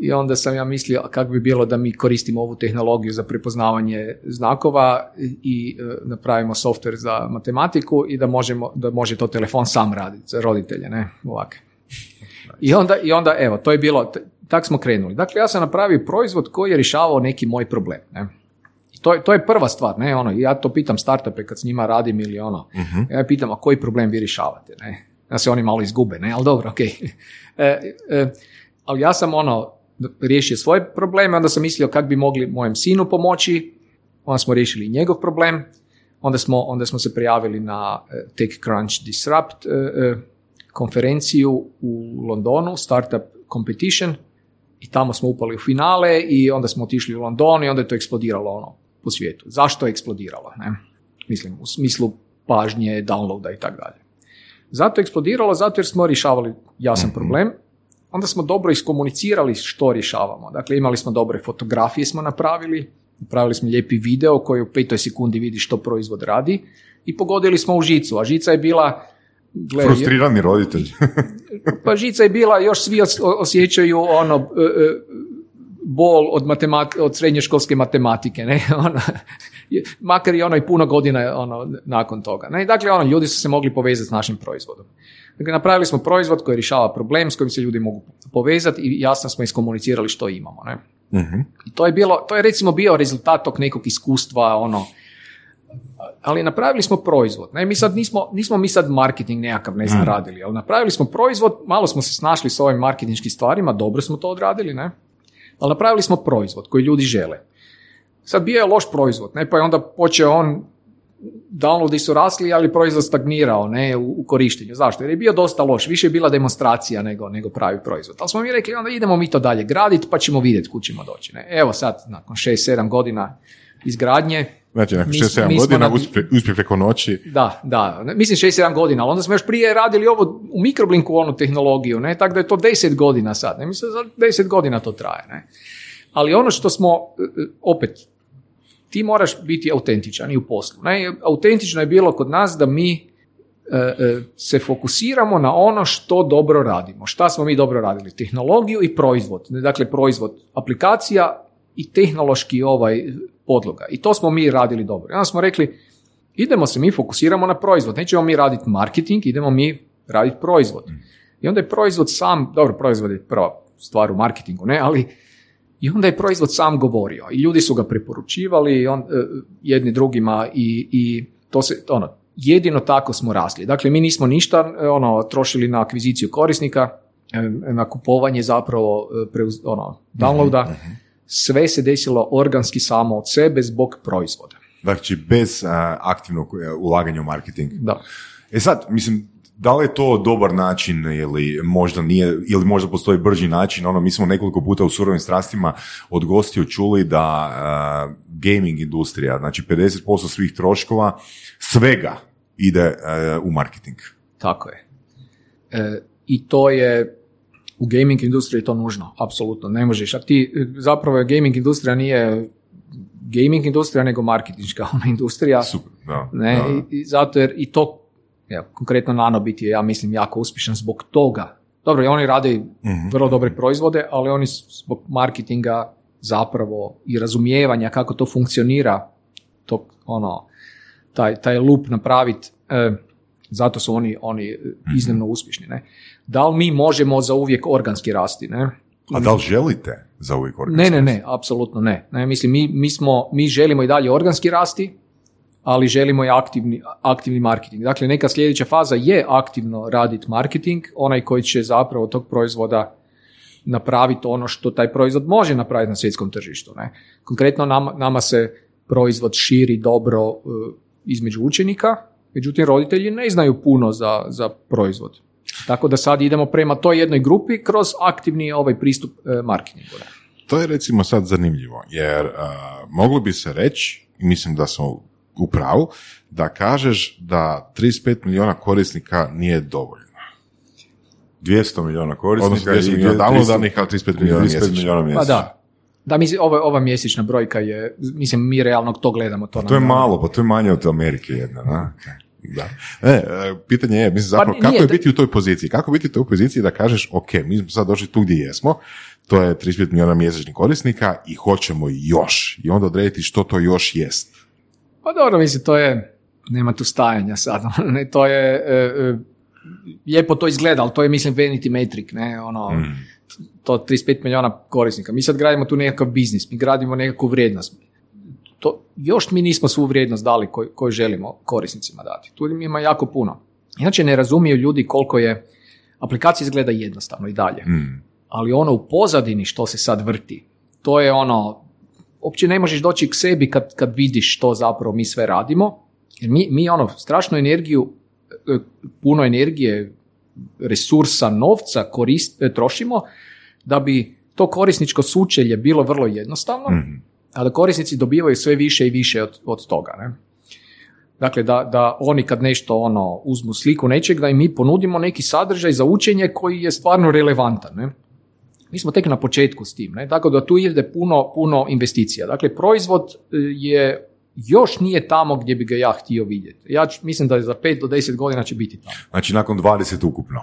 i onda sam ja mislio kako bi bilo da mi koristimo ovu tehnologiju za prepoznavanje znakova i e, napravimo software za matematiku i da, možemo, da može to telefon sam raditi za roditelje, ne, ovako. I onda, I onda, evo, to je bilo, tak smo krenuli. Dakle, ja sam napravio proizvod koji je rješavao neki moj problem, ne. To je, to je prva stvar, ne, ono, ja to pitam startupe kad s njima radim ili ono, ja pitam, a koji problem vi rješavate, ne, da se oni malo izgube, ne, ali dobro, ok. E, e, ali ja sam ono, riješio svoje probleme, onda sam mislio kako bi mogli mojem sinu pomoći, onda smo riješili njegov problem, onda smo, onda smo se prijavili na eh, TechCrunch Disrupt eh, eh, konferenciju u Londonu, Startup Competition, i tamo smo upali u finale i onda smo otišli u London i onda je to eksplodiralo ono po svijetu. Zašto je eksplodiralo? Ne? Mislim, u smislu pažnje, downloada i tako dalje. Zato je eksplodiralo, zato jer smo rješavali jasan problem. Onda smo dobro iskomunicirali što rješavamo. Dakle, imali smo dobre fotografije smo napravili, napravili smo lijepi video koji u petoj sekundi vidi što proizvod radi i pogodili smo u žicu, a žica je bila gle, Frustrirani roditelj. pa žica je bila, još svi os- osjećaju ono, e, e, bol od, matemat, od srednjoškolske matematike, ne, je- makar i ono i puno godina ono, nakon toga. Ne? Dakle, ono, ljudi su se mogli povezati s našim proizvodom. Dakle, napravili smo proizvod koji rješava problem s kojim se ljudi mogu povezati i jasno smo iskomunicirali što imamo. Ne? Mhm. I to je bilo, to je recimo bio rezultat tog nekog iskustva, ono, ali napravili smo proizvod. Ne, mi sad nismo, nismo mi sad marketing nekakav, ne znam, radili, ali napravili smo proizvod, malo smo se snašli s ovim marketinškim stvarima, dobro smo to odradili, ne? Ali napravili smo proizvod koji ljudi žele. Sad bio je loš proizvod, ne, pa je onda počeo on, downloadi su rasli, ali proizvod stagnirao, ne, u, u korištenju. Zašto? Jer je bio dosta loš, više je bila demonstracija nego, nego pravi proizvod. Ali smo mi rekli, onda idemo mi to dalje graditi, pa ćemo vidjeti kud ćemo doći. Ne? Evo sad, nakon 6-7 godina izgradnje, Znači, nakon Mi 6-7 mi smo godina na- uspje, uspje preko noći. da, da, mislim 6-7 godina, ali onda smo još prije radili ovo u mikroblinku onu tehnologiju, ne, tako da je to 10 godina sad, ne, mislim za 10 godina to traje, ne. Ali ono što smo, e, e, opet, ti moraš biti autentičan i u poslu, ne, autentično je bilo kod nas da mi e, se fokusiramo na ono što dobro radimo. Šta smo mi dobro radili? Tehnologiju i proizvod. Dakle, proizvod aplikacija i tehnološki ovaj podloga. I to smo mi radili dobro. I onda smo rekli, idemo se mi fokusiramo na proizvod. Nećemo mi raditi marketing, idemo mi raditi proizvod. I onda je proizvod sam, dobro, proizvod je prva stvar u marketingu, ne, ali i onda je proizvod sam govorio i ljudi su ga preporučivali on, e, jedni drugima i, i to se, ono, jedino tako smo rasli. Dakle, mi nismo ništa e, ono, trošili na akviziciju korisnika, e, na kupovanje zapravo preuz, ono, downloada. Sve se desilo organski samo od sebe zbog proizvoda. Znači, bez a, aktivnog e, ulaganja u marketing. Da. E sad, mislim, da li je to dobar način ili možda nije, ili možda postoji brži način, ono, mi smo nekoliko puta u surovim strastima od gostiju čuli da a, gaming industrija, znači 50% svih troškova, svega ide e, u marketing. Tako je. E, I to je, u gaming industriji je to nužno, apsolutno, ne možeš. A ti, e, zapravo je gaming industrija nije gaming industrija, nego marketinška ona industrija. Super, da. Ne, da. i, i zato jer i to, ja, konkretno Nanobit je, ja mislim, jako uspješan zbog toga. Dobro, i oni rade vrlo dobre proizvode, ali oni zbog marketinga zapravo i razumijevanja kako to funkcionira, to, ono, taj, taj loop napraviti, e, zato su oni, oni e, iznimno uspješni. Ne? Da li mi možemo za uvijek organski rasti? Ne? A da li želite za uvijek Ne, organizaciju? ne, ne, apsolutno ne. ne mislim, mi, mi, smo, mi želimo i dalje organski rasti, ali želimo i aktivni, aktivni marketing. Dakle, neka sljedeća faza je aktivno raditi marketing, onaj koji će zapravo tog proizvoda napraviti ono što taj proizvod može napraviti na svjetskom tržištu. Ne? Konkretno nama, nama se proizvod širi dobro e, između učenika, međutim roditelji ne znaju puno za, za proizvod. Tako da sad idemo prema toj jednoj grupi kroz aktivni ovaj pristup e, marketingu. To je recimo sad zanimljivo, jer uh, moglo bi se reći, i mislim da smo u pravu, da kažeš da 35 milijuna korisnika nije dovoljno. 200 milijuna korisnika Odnosno 200 i milijuna 300 downloadanih, ali 35 milijuna 35 mjesečno. Pa da. Da, mislim, ova, ova mjesečna brojka je, mislim, mi realno to gledamo. To, To je malo, pa to je manje od Amerike jedna, da? Da. E, e, pitanje je, mislim, zapravo, Pa kako nije je da- biti u toj poziciji? Kako biti u toj poziciji da kažeš, ok, mi smo sad došli tu gdje jesmo, to je 35 milijuna mjesečnih korisnika i hoćemo još. I onda odrediti što to još jest. Pa dobro, mislim, to je, nema tu stajanja sad, ne, to je, e, e, lijepo to izgleda, ali to je, mislim, vanity metric, ne, ono, to 35 milijuna korisnika. Mi sad gradimo tu nekakav biznis, mi gradimo nekakvu vrijednost. To, još mi nismo svu vrijednost dali koju, koju želimo korisnicima dati. Tu ima jako puno. Inače ne razumiju ljudi koliko je, aplikacija izgleda jednostavno i dalje. Ali ono u pozadini što se sad vrti, to je ono, uopće ne možeš doći k sebi kad, kad vidiš što zapravo mi sve radimo. Jer mi, mi ono, strašnu energiju, e, puno energije, resursa, novca korist, e, trošimo da bi to korisničko sučelje bilo vrlo jednostavno, a da korisnici dobivaju sve više i više od, od toga. Ne? Dakle, da, da oni kad nešto ono uzmu sliku nečeg, da im mi ponudimo neki sadržaj za učenje koji je stvarno relevantan. Ne? Mi smo tek na početku s tim, ne? tako da tu ide puno, puno investicija. Dakle, proizvod e, je još nije tamo gdje bi ga ja htio vidjeti. Ja mislim da je za 5 do 10 godina će biti tamo. Znači, nakon 20 ukupno.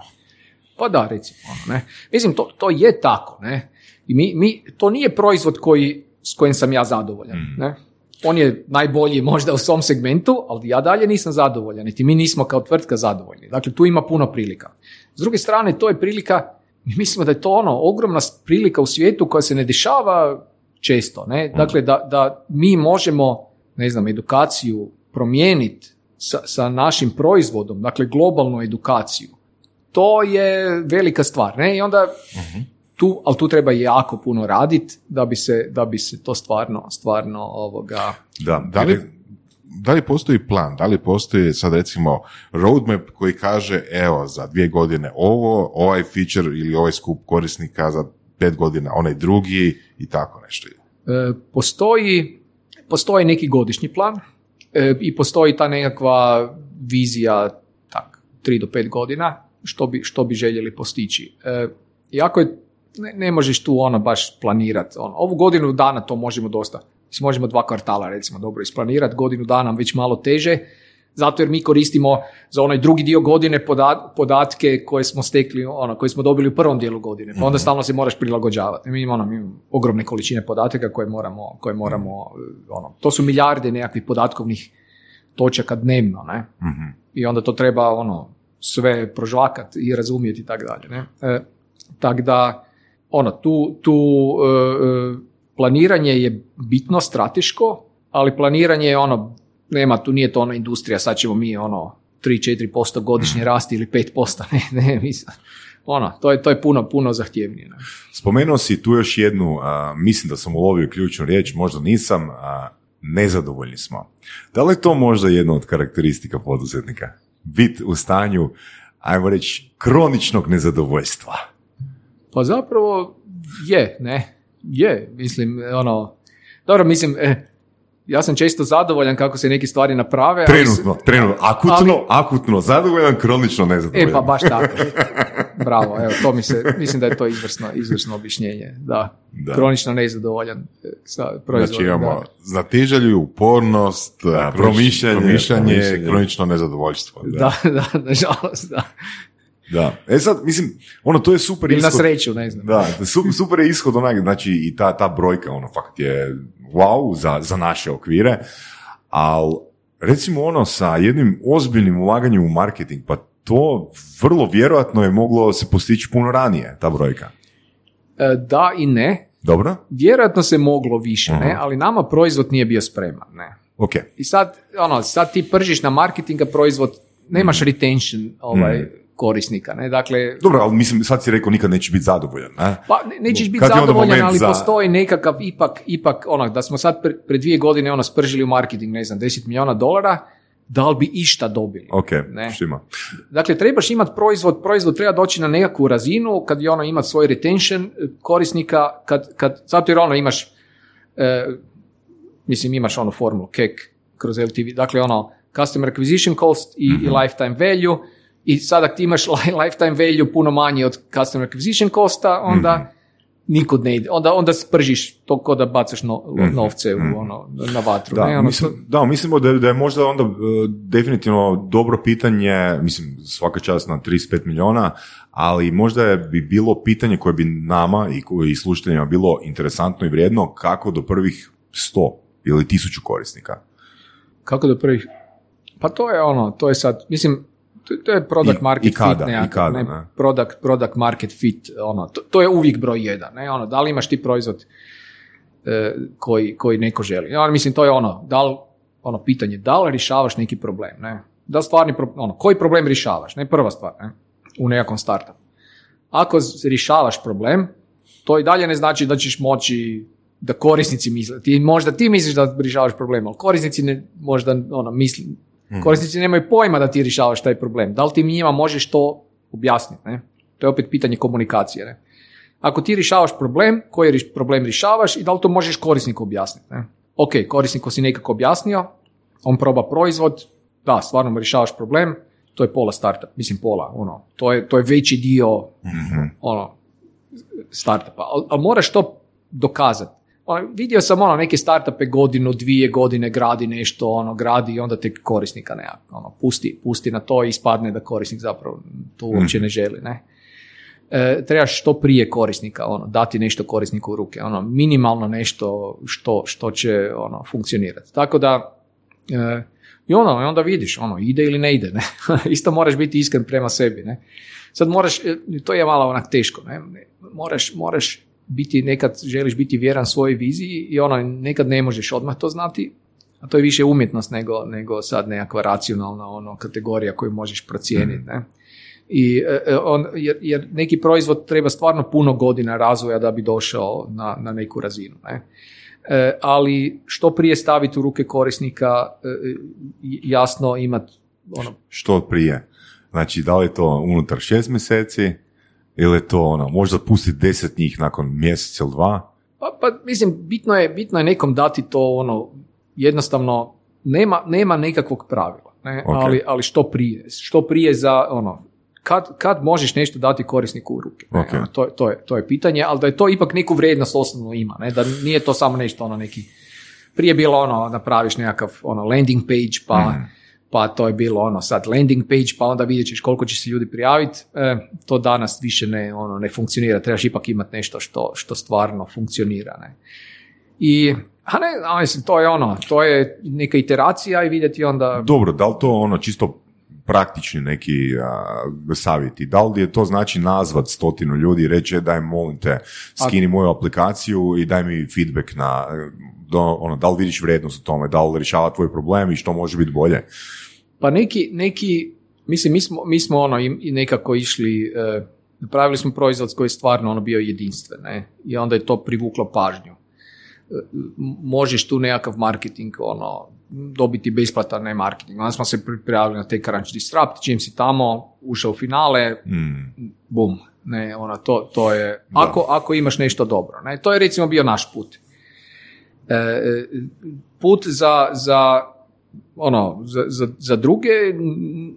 Pa da, recimo. Ono, ne. Mislim, to, to je tako. Ne? I mi, mi, to nije proizvod koji, s kojim sam ja zadovoljan. Ne? on je najbolji možda u svom segmentu, ali ja dalje nisam zadovoljan, niti mi nismo kao tvrtka zadovoljni. Dakle, tu ima puno prilika. S druge strane, to je prilika, mi mislimo da je to ono, ogromna prilika u svijetu koja se ne dešava često. Ne? Dakle, da, da mi možemo, ne znam, edukaciju promijeniti sa, sa našim proizvodom, dakle, globalnu edukaciju. To je velika stvar. Ne? I onda tu, ali tu treba jako puno raditi da bi se, da bi se to stvarno, stvarno ovoga... Da, Da li, da li postoji plan, da li postoji sad recimo roadmap koji kaže evo za dvije godine ovo, ovaj feature ili ovaj skup korisnika za pet godina onaj drugi i tako nešto. E, postoji, postoji neki godišnji plan e, i postoji ta nekakva vizija tak, 3 do 5 godina što bi, što bi željeli postići. E, jako je, ne, ne možeš tu ono baš planirati. Ono, ovu godinu dana to možemo dosta. Mislim, možemo dva kvartala recimo dobro isplanirati, godinu dana već malo teže, zato jer mi koristimo za onaj drugi dio godine poda- podatke koje smo stekli, ono, koje smo dobili u prvom dijelu godine, pa onda stalno se moraš prilagođavati. Mi imamo, ono, mi imamo ogromne količine podataka koje moramo, koje moramo ono, to su milijarde nekakvih podatkovnih točaka dnevno, ne? I onda to treba ono, sve prožvakati i razumjeti i tako dalje, ne? E, tako da, ono, tu, tu e, e, planiranje je bitno strateško, ali planiranje je ono, nema tu, nije to ona industrija, sad ćemo mi ono 3-4% godišnje rasti ili 5%, ne, ne, mislim, ono, to je, to je puno, puno zahtjevnije. Ne? Spomenuo si tu još jednu, a, mislim da sam ulovio ključnu riječ, možda nisam, a, nezadovoljni smo. Da li je to možda jedna od karakteristika poduzetnika? Bit u stanju, ajmo reći, kroničnog nezadovoljstva. Pa zapravo je, ne, je, mislim, ono, dobro, mislim, eh, ja sam često zadovoljan kako se neke stvari naprave. ali se- Trenutno, trenutno, akutno, akutno, zadovoljan, kronično nezadovoljan. E, pa baš tako. Bravo, evo, to mi se, mislim da je to izvrsno, izvrsno objašnjenje. Da, Da. kronično nezadovoljan e, sa proizvodom. Znači imamo da. znatiželju, upornost, Da, promišljanje, promišljanje, promišljanje. kronično nezadovoljstvo. Da, da, nažalost, da. Da. E sad, mislim, ono, to je super Ili na ishod. sreću, ne znam. Da, su- super je ishod onak, znači i ta, ta brojka, ono, fakt je wow za, za naše okvire, ali recimo ono sa jednim ozbiljnim ulaganjem u marketing, pa to vrlo vjerojatno je moglo se postići puno ranije, ta brojka. E, Da i ne. Dobro? Vjerojatno se moglo više, ne, ali nama proizvod nije bio spreman, ne. Ok. I sad, ono, sad ti pržiš na marketinga proizvod, nemaš retention ovaj, korisnika, ne, dakle, Dobro, ali mislim, sad si rekao nikad neće biti zadovoljan, ne? Pa ne- nećeš biti zadovoljan, ali za- postoji nekakav ipak, ipak ono, da smo sad pre, pre dvije godine ono spržili u marketing, ne znam, 10 milijuna dolara, da li bi išta dobili? Ok, Ne. štima. Dakle, trebaš imati proizvod, proizvod treba doći na nekakvu razinu kad je ono ima svoj retention e, korisnika, kad, kad, zato jer ono imaš, e, mislim imaš ono formulu CAC kroz LTV, dakle ono customer acquisition cost i, i lifetime value i sad ako ti imaš li- lifetime value puno manji od customer acquisition costa, onda nikud ne ide, onda, onda spržiš to ko da bacaš no, novce u, ono, na vatru. Da, ne, ono, mislim, to- da, mislimo da, da je možda onda e, definitivno dobro pitanje, mislim svaka čast na 35 milijuna, ali možda je bi bilo pitanje koje bi nama i, i slušateljima bilo interesantno i vrijedno kako do prvih 100 ili 1000 korisnika. Kako do prvih? Pa to je ono, to je sad, mislim, to, to je product I- market i kada, fit i nekakav, kada, ne, ne. Product, product market fit, ono, to, to je uvijek broj jedan, ne, ono, da li imaš ti proizvod e, koji, koji neko želi. Ja, mislim, to je ono, da li, ono, pitanje, da li rješavaš neki problem, ne, da li stvarni, pro- ono, koji problem rješavaš, ne, prva stvar, ne, u nekakvom startupu. Ako rješavaš problem, to i dalje ne znači da ćeš moći da korisnici misle. Ti, možda ti misliš da rješavaš problem, ali korisnici ne, možda ono, misli, korisnici nemaju pojma da ti rješavaš taj problem. Da li ti njima možeš to objasniti? Ne? To je opet pitanje komunikacije. Ne? Ako ti rješavaš problem, koji problem rješavaš i da li to možeš korisniku objasniti? Ne? Ok, korisniku si nekako objasnio, on proba proizvod, da, stvarno rješavaš problem, to je pola startup, mislim pola, ono, to je, to je veći dio ono, startupa, ali, ali moraš to dokazati. Ono, vidio sam ono, neke startupe godinu, dvije godine gradi nešto, ono, gradi i onda tek korisnika nekako, ono, pusti, pusti na to i ispadne da korisnik zapravo to uopće ne želi, ne. e, trebaš što prije korisnika, ono, dati nešto korisniku u ruke, ono, minimalno nešto što, što će ono, funkcionirati. Tako da, e, i ono, i onda vidiš, ono, ide ili ne ide, ne? Isto moraš biti iskren prema sebi, ne? Sad moraš, e, to je malo onak teško, ne? Moraš, moraš biti, nekad želiš biti vjeran svojoj viziji i ono, nekad ne možeš odmah to znati, a to je više umjetnost nego, nego sad nekakva racionalna ono, kategorija koju možeš procijeniti, ne? I, e, on, jer, jer neki proizvod treba stvarno puno godina razvoja da bi došao na, na neku razinu. Ne? E, ali što prije staviti u ruke korisnika, e, jasno imati ono... Što prije? Znači, da li je to unutar šest mjeseci ili je to ono, možda pustiti deset njih nakon mjesec ili dva? Pa, pa mislim, bitno je, bitno je nekom dati to ono, jednostavno, nema, nema nekakvog pravila, ne? Ali, ali što prije, što prije za ono, kad, kad možeš nešto dati korisniku u ruke? Okay. To, to, je, to je pitanje, ali da je to ipak neku vrijednost osnovno ima, ne? da nije to samo nešto ono neki, prije bilo ono napraviš nekakav ono landing page pa, mm. Pa to je bilo ono sad landing page pa onda vidjet ćeš koliko će se ljudi prijaviti, e, to danas više ne, ono, ne funkcionira, trebaš ipak imati nešto što, što stvarno funkcionira. Ne? I a ne, a mislim, to je ono, to je neka iteracija i vidjeti onda... Dobro, da li to ono čisto praktični neki a, savjeti. Da li je to znači nazvat stotinu ljudi i reći e, daj molim te skini moju aplikaciju i daj mi feedback na do, ono, da li vidiš vrijednost u tome, da li rješava tvoj problem i što može biti bolje? Pa neki, neki mislim, mi smo, mi smo ono i, nekako išli, e, napravili smo proizvod koji je stvarno ono bio jedinstven, ne? I onda je to privuklo pažnju. E, možeš tu nekakav marketing ono, dobiti besplatan marketing. Onda smo se prijavili na te Crunch Disrupt, čim si tamo ušao u finale, mm. bum, ne, ona, to, to je, ako, ako imaš nešto dobro, ne, to je recimo bio naš put. E, e put za, za ono, za, za, za, druge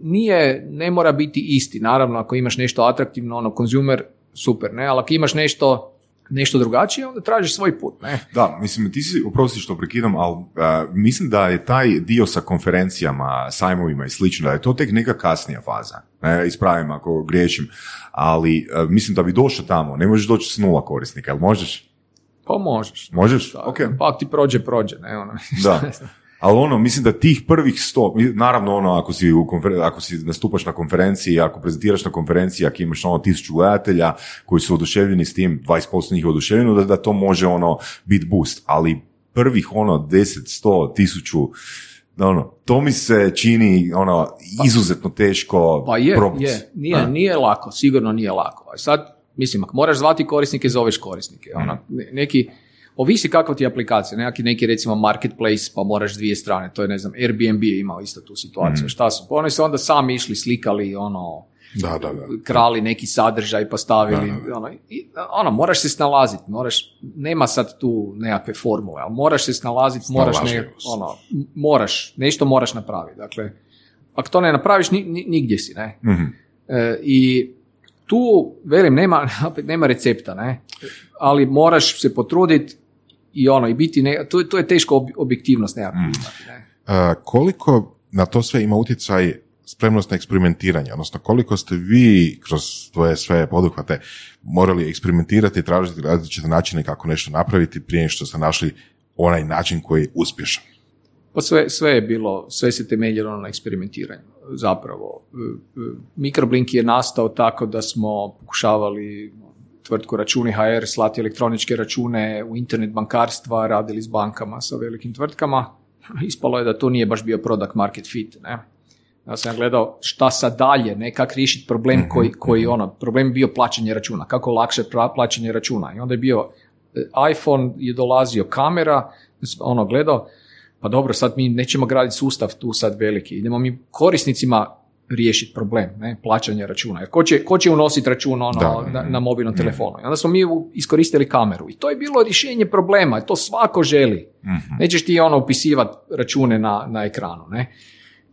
nije, ne mora biti isti. Naravno, ako imaš nešto atraktivno, ono, konzumer, super, ne, ali ako imaš nešto nešto drugačije, onda tražiš svoj put. Ne? Da, mislim, ti si, oprosti što prekidam, ali uh, mislim da je taj dio sa konferencijama, sajmovima i slično, da je to tek neka kasnija faza. Ne, ispravim ako griješim, ali uh, mislim da bi došao tamo, ne možeš doći s nula korisnika, jel možeš? Pa možeš. Možeš? Ok. Pa ti prođe, prođe, ne ono. Da. ali ono, mislim da tih prvih sto, naravno ono, ako si, u ako si nastupaš na konferenciji, ako prezentiraš na konferenciji, ako imaš ono tisuću gledatelja koji su oduševljeni s tim, 20% njih je oduševljeno, da, da to može ono biti boost, ali prvih ono 10, 100, tisuću, ono, to mi se čini ono, izuzetno teško Pa je, je. Nije, nije lako, sigurno nije lako. Sad, mislim, ako moraš zvati korisnike, zoveš korisnike. Ono, neki, Ovisi kakva ti je aplikacija, neki, neki recimo marketplace pa moraš dvije strane, to je ne znam, Airbnb je imao isto tu situaciju, mm. šta su, pa oni su onda sami išli, slikali ono, da, da, da. krali neki sadržaj, postavili, ono, i, ono, moraš se snalaziti, moraš, nema sad tu nekakve formule, ali moraš se snalaziti, moraš, ne, ono, moraš, nešto moraš napraviti, dakle, ako to ne napraviš, ni, nigdje si, ne, mm i tu, velim, nema, nema recepta, ne, ali moraš se potruditi i ono, i biti, ne, to, to je teško objektivnost nekako mm. Ne? koliko na to sve ima utjecaj spremnost na eksperimentiranje, odnosno koliko ste vi kroz svoje sve poduhvate morali eksperimentirati i tražiti različite načine kako nešto napraviti prije što ste našli onaj način koji je uspješan? Pa sve, sve je bilo, sve se temeljilo na eksperimentiranju zapravo. E, e, Mikroblink je nastao tako da smo pokušavali tvrtku računi HR, slati elektroničke račune u internet bankarstva, radili s bankama sa velikim tvrtkama. Ispalo je da to nije baš bio product market fit. Ne? Ja sam gledao šta sad dalje, ne kako riješiti problem mhm, koji, koji mhm. ono, problem je bio plaćanje računa, kako lakše plaćanje računa. I onda je bio e, iPhone je dolazio kamera, ono gledao, pa dobro, sad mi nećemo graditi sustav tu sad veliki, idemo mi korisnicima riješiti problem, ne, plaćanje računa. Jer ko će, ko će unositi račun ono, na, na, mobilnom telefonu? I onda smo mi iskoristili kameru. I to je bilo rješenje problema. To svako želi. mm Nećeš ti ono upisivati račune na, na ekranu. Ne?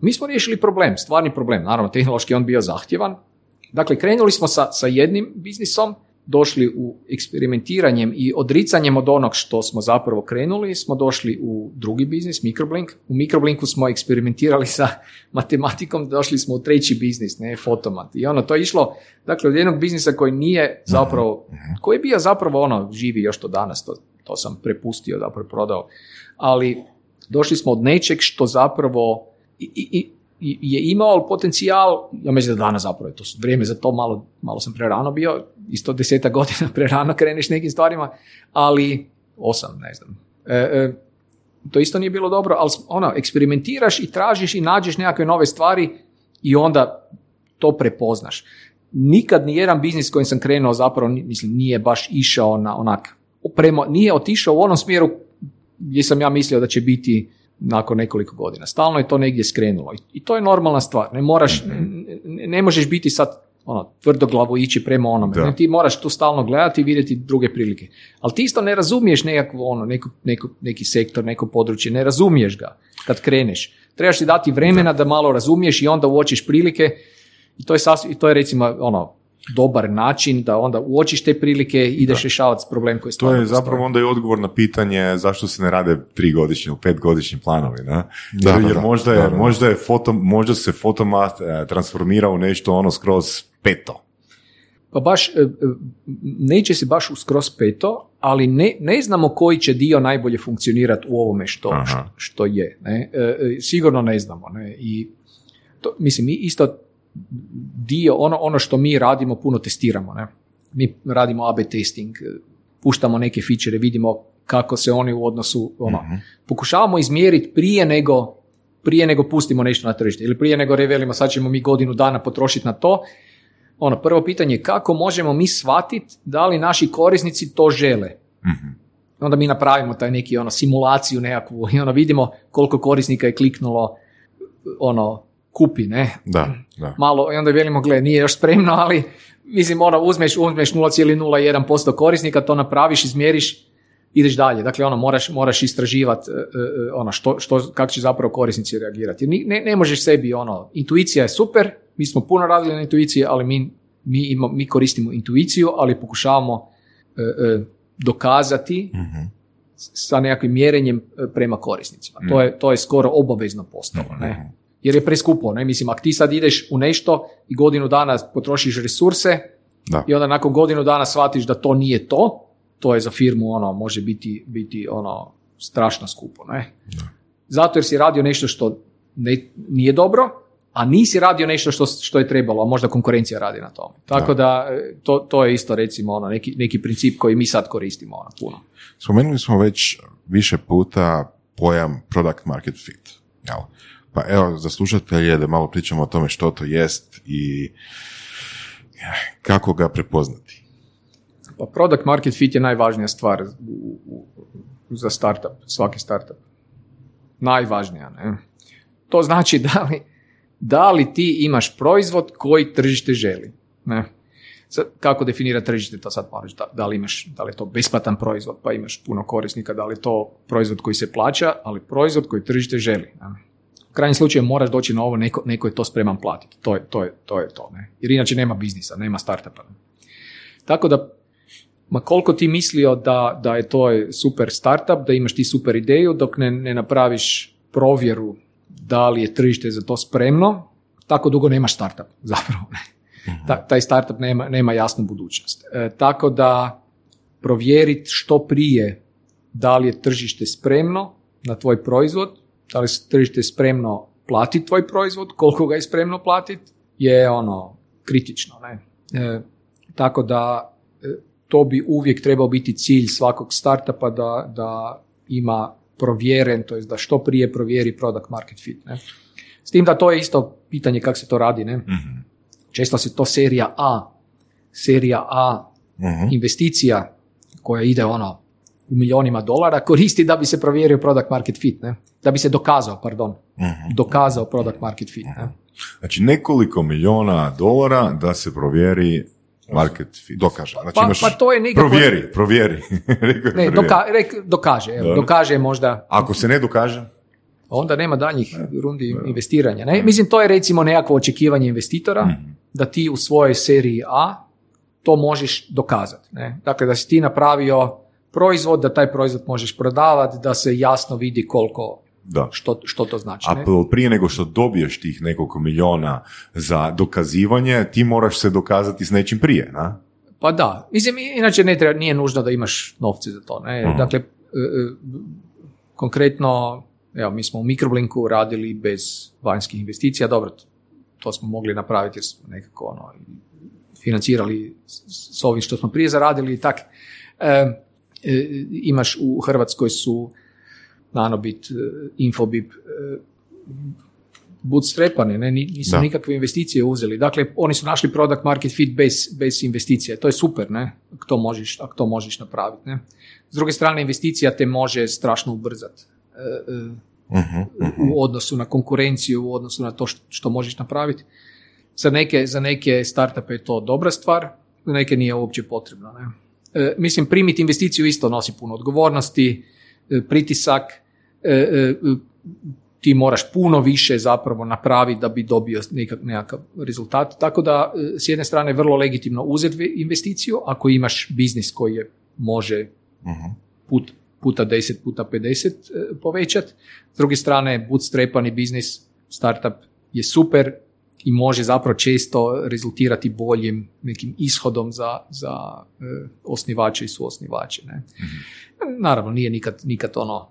Mi smo riješili problem, stvarni problem. Naravno, tehnološki on bio zahtjevan. Dakle, krenuli smo sa, sa jednim biznisom, došli u eksperimentiranjem i odricanjem od onog što smo zapravo krenuli, smo došli u drugi biznis, Microblink. U Microblinku smo eksperimentirali sa matematikom, došli smo u treći biznis, ne, fotomat. I ono, to je išlo, dakle, od jednog biznisa koji nije zapravo, koji je bio zapravo ono, živi još to danas, to, to sam prepustio, zapravo prodao, ali došli smo od nečeg što zapravo i, i, i je imao potencijal, ja mislim da danas zapravo je to vrijeme za to, malo, malo sam prerano bio, isto deseta godina prerano kreneš nekim stvarima, ali osam, ne znam. E, e, to isto nije bilo dobro, ali ono, eksperimentiraš i tražiš i nađeš nekakve nove stvari i onda to prepoznaš. Nikad ni jedan biznis kojim sam krenuo zapravo, mislim, nije baš išao na onak, prema, nije otišao u onom smjeru gdje sam ja mislio da će biti nakon nekoliko godina. Stalno je to negdje skrenulo i to je normalna stvar. Ne moraš, ne, ne možeš biti sad ono, tvrdoglavo ići prema onome. Da. Ti moraš tu stalno gledati i vidjeti druge prilike. Ali ti isto ne razumiješ nekakvo, ono, neku, neku, neki sektor, neko područje, ne razumiješ ga kad kreneš. Trebaš ti dati vremena da, da malo razumiješ i onda uočiš prilike i to je, sasvim, to je recimo ono, dobar način da onda uočiš te prilike i ideš rješavati problem koji To je zapravo onda i odgovor na pitanje zašto se ne rade tri godišnji ili pet godišnji planovi. Ne? Da, jer, možda, je, možda, je foto, možda se fotomat e, transformira u nešto ono skroz peto. Pa baš, e, e, neće se baš u skroz peto, ali ne, ne znamo koji će dio najbolje funkcionirati u ovome što, što, je. Ne? Sigurno ne znamo. Ne? I to, mislim, mi isto dio, ono, ono što mi radimo, puno testiramo. Ne? Mi radimo AB testing, puštamo neke fičere, vidimo kako se oni u odnosu, ono, uh pokušavamo izmjeriti prije nego, prije nego pustimo nešto na tržište ili prije nego revelimo sad ćemo mi godinu dana potrošiti na to. Ono, prvo pitanje je kako možemo mi shvatiti da li naši korisnici to žele. uh Onda mi napravimo taj neki ono simulaciju nekakvu i ono vidimo koliko korisnika je kliknulo ono kupi, ne? Da, da. Malo, i onda velimo, gle, nije još spremno, ali mislim, ono, uzmeš, uzmeš 0,01% korisnika, to napraviš, izmjeriš, ideš dalje. Dakle, ono, moraš, moraš istraživati e, e, ono, što, što, kako će zapravo korisnici reagirati. Ne, ne možeš sebi, ono, intuicija je super, mi smo puno radili na intuiciji, ali mi, mi, ima, mi koristimo intuiciju, ali pokušavamo e, dokazati uh sa nekakvim mjerenjem prema korisnicima. To, je, to je skoro obavezno postalo. Ne? Jer je preskupo. Ne? Mislim, ako ti sad ideš u nešto i godinu dana potrošiš resurse da. i onda nakon godinu dana shvatiš da to nije to, to je za firmu ono, može biti, biti ono, strašno skupo. Ne? Zato jer si radio nešto što ne, nije dobro, a nisi radio nešto što, što je trebalo, a možda konkurencija radi na tome. Tako da, e, to, to je isto recimo ono, neki, neki princip koji mi sad koristimo ono, puno. Spomenuli smo već više puta pojam product market fit. Jel? Pa evo, za slušatelje da malo pričamo o tome što to jest i kako ga prepoznati. Pa product market fit je najvažnija stvar za startup, svaki startup. Najvažnija, ne? To znači da li, da li ti imaš proizvod koji tržište želi, ne? kako definira tržište, to sad moraš, da, da li imaš, da li je to besplatan proizvod, pa imaš puno korisnika, da li je to proizvod koji se plaća, ali proizvod koji tržište želi. Ne? U krajnjem slučaju moraš doći na ovo, neko, neko je to spreman platiti. To je to. Je, to, je to ne? Jer inače nema biznisa, nema startupa. Tako da, ma koliko ti mislio da, da je to super startup, da imaš ti super ideju, dok ne, ne napraviš provjeru da li je tržište za to spremno, tako dugo nemaš startup, zapravo. Ne? Mhm. Ta, taj startup nema, nema jasnu budućnost. E, tako da provjeriti što prije da li je tržište spremno na tvoj proizvod, da li se tržište spremno platiti tvoj proizvod, koliko ga je spremno platiti, je ono kritično. Ne? E, tako da e, to bi uvijek trebao biti cilj svakog startupa da, da ima provjeren, to je da što prije provjeri product market fit. Ne? S tim da to je isto pitanje kako se to radi. Ne? mm Često se to serija A, serija A mhm. investicija koja ide ono u milionima dolara koristi da bi se provjerio product market fit, ne? da bi se dokazao, pardon, uh dokazao product market fit. Ne? Znači nekoliko milijona dolara da se provjeri market fit. Dokaže. Znači, pa, pa to je nikako... Provjeri, provjeri. ne, doka, rek, dokaže, evo, dokaže možda... Ako se ne dokaže? Onda nema daljnjih rundi investiranja. Ne? Mislim, to je recimo nekakvo očekivanje investitora, mhm. da ti u svojoj seriji A to možeš dokazati. Ne? Dakle, da si ti napravio proizvod, da taj proizvod možeš prodavati, da se jasno vidi koliko, Da. što, što to znači. A prije nego što dobiješ tih nekoliko miliona za dokazivanje, ti moraš se dokazati s nečim prije, na? Pa da, mislim, inače ne treba, nije nužno da imaš novce za to. Ne? Mhm. Dakle, e, e, konkretno, evo, mi smo u Microblinku radili bez vanjskih investicija, dobro, to- smo mogli napraviti jer smo nekako ono, financirali s s ovim što smo prije zaradili i tak. E, imaš u Hrvatskoj su Nanobit, e, Infobip, e, bootstrapani, ne, ni- nisu Da. nikakve investicije uzeli. Dakle, oni su našli product market fit bez, bez investicije. To je super, ne, ako to možeš, ako to možeš napraviti. Ne. S druge strane, investicija te može strašno ubrzati e, e, Mhm, mhm. u odnosu na konkurenciju, u odnosu na to što, što možeš napraviti. Za neke, za neke startupe je to dobra stvar, za neke nije uopće potrebno. Ne? E, mislim, primiti investiciju isto nosi puno odgovornosti, e, pritisak, e, ti moraš puno više zapravo napraviti da bi dobio nekak, nekakav rezultat. Tako da, s jedne strane, vrlo legitimno uzeti investiciju ako imaš biznis koji je može Mhm. put, puta 10, puta 50 e, povećat. S druge strane, bootstrapani biznis, startup je super i može zapravo često rezultirati boljim nekim ishodom za, za e, osnivače i suosnivače. Ne? Naravno, nije nikad, nikad ono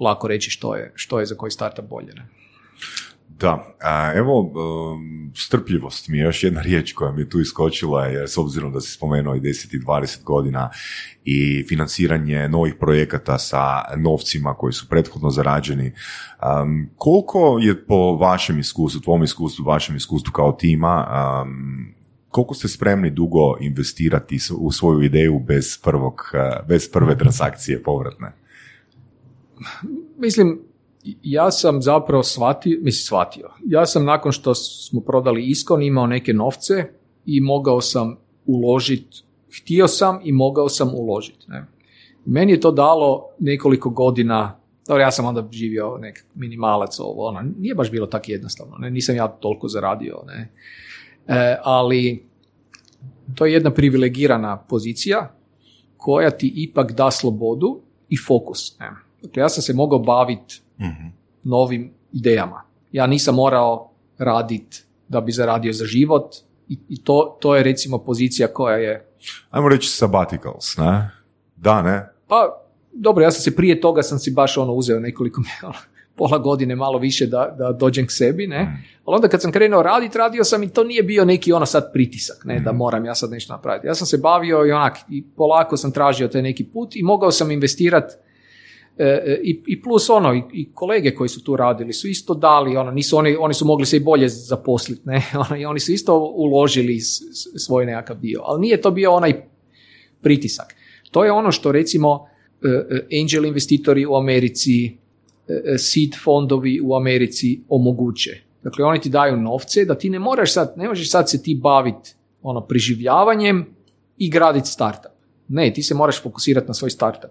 lako reći što je, što je za koji startup bolje. Ne? Da, a, evo, um, strpljivost mi je još jedna riječ koja mi je tu iskočila, jer s obzirom da si spomenuo i 10 i 20 godina i financiranje novih projekata sa novcima koji su prethodno zarađeni, um, koliko je po vašem iskustvu, tvom iskustvu, vašem iskustvu kao tima, um, koliko ste spremni dugo investirati u svoju ideju bez, prvog, uh, bez prve transakcije povratne? Mislim, ja sam zapravo shvatio, mislim shvatio, ja sam nakon što smo prodali Iskon imao neke novce i mogao sam uložiti, htio sam i mogao sam uložiti. Ne. Meni je to dalo nekoliko godina, dobro ja sam onda živio nek minimalac ovo, ono, nije baš bilo tako jednostavno, ne, nisam ja toliko zaradio, ne. E, ali to je jedna privilegirana pozicija koja ti ipak da slobodu i fokus. Ne. Dakle, ja sam se mogao baviti Mhm. novim idejama. Ja nisam morao raditi da bi zaradio za život i, i to, to je recimo pozicija koja je Ajmo reći sabbaticals, ne? Da, ne? pa dobro, ja sam se prije toga sam si baš ono uzeo nekoliko pola godine malo više da, da dođem k sebi, ne? Ali onda kad sam krenuo raditi, radio sam i to nije bio neki ono sad pritisak, ne, da moram ja sad nešto napraviti. Ja sam se bavio i onak, i polako sam tražio taj neki put i mogao sam investirati E, i, i plus ono, i, i kolege koji su tu radili su isto dali, ono, nisu oni, oni su mogli se i bolje zaposliti, ne, ono, i oni su isto uložili svoj nekakav dio, ali nije to bio onaj pritisak. To je ono što recimo e, e, angel investitori u Americi, e, e, seed fondovi u Americi omoguće. Dakle, oni ti daju novce da ti ne moraš sad, ne možeš sad se ti baviti ono, preživljavanjem i graditi startup. Ne, ti se moraš fokusirati na svoj startup.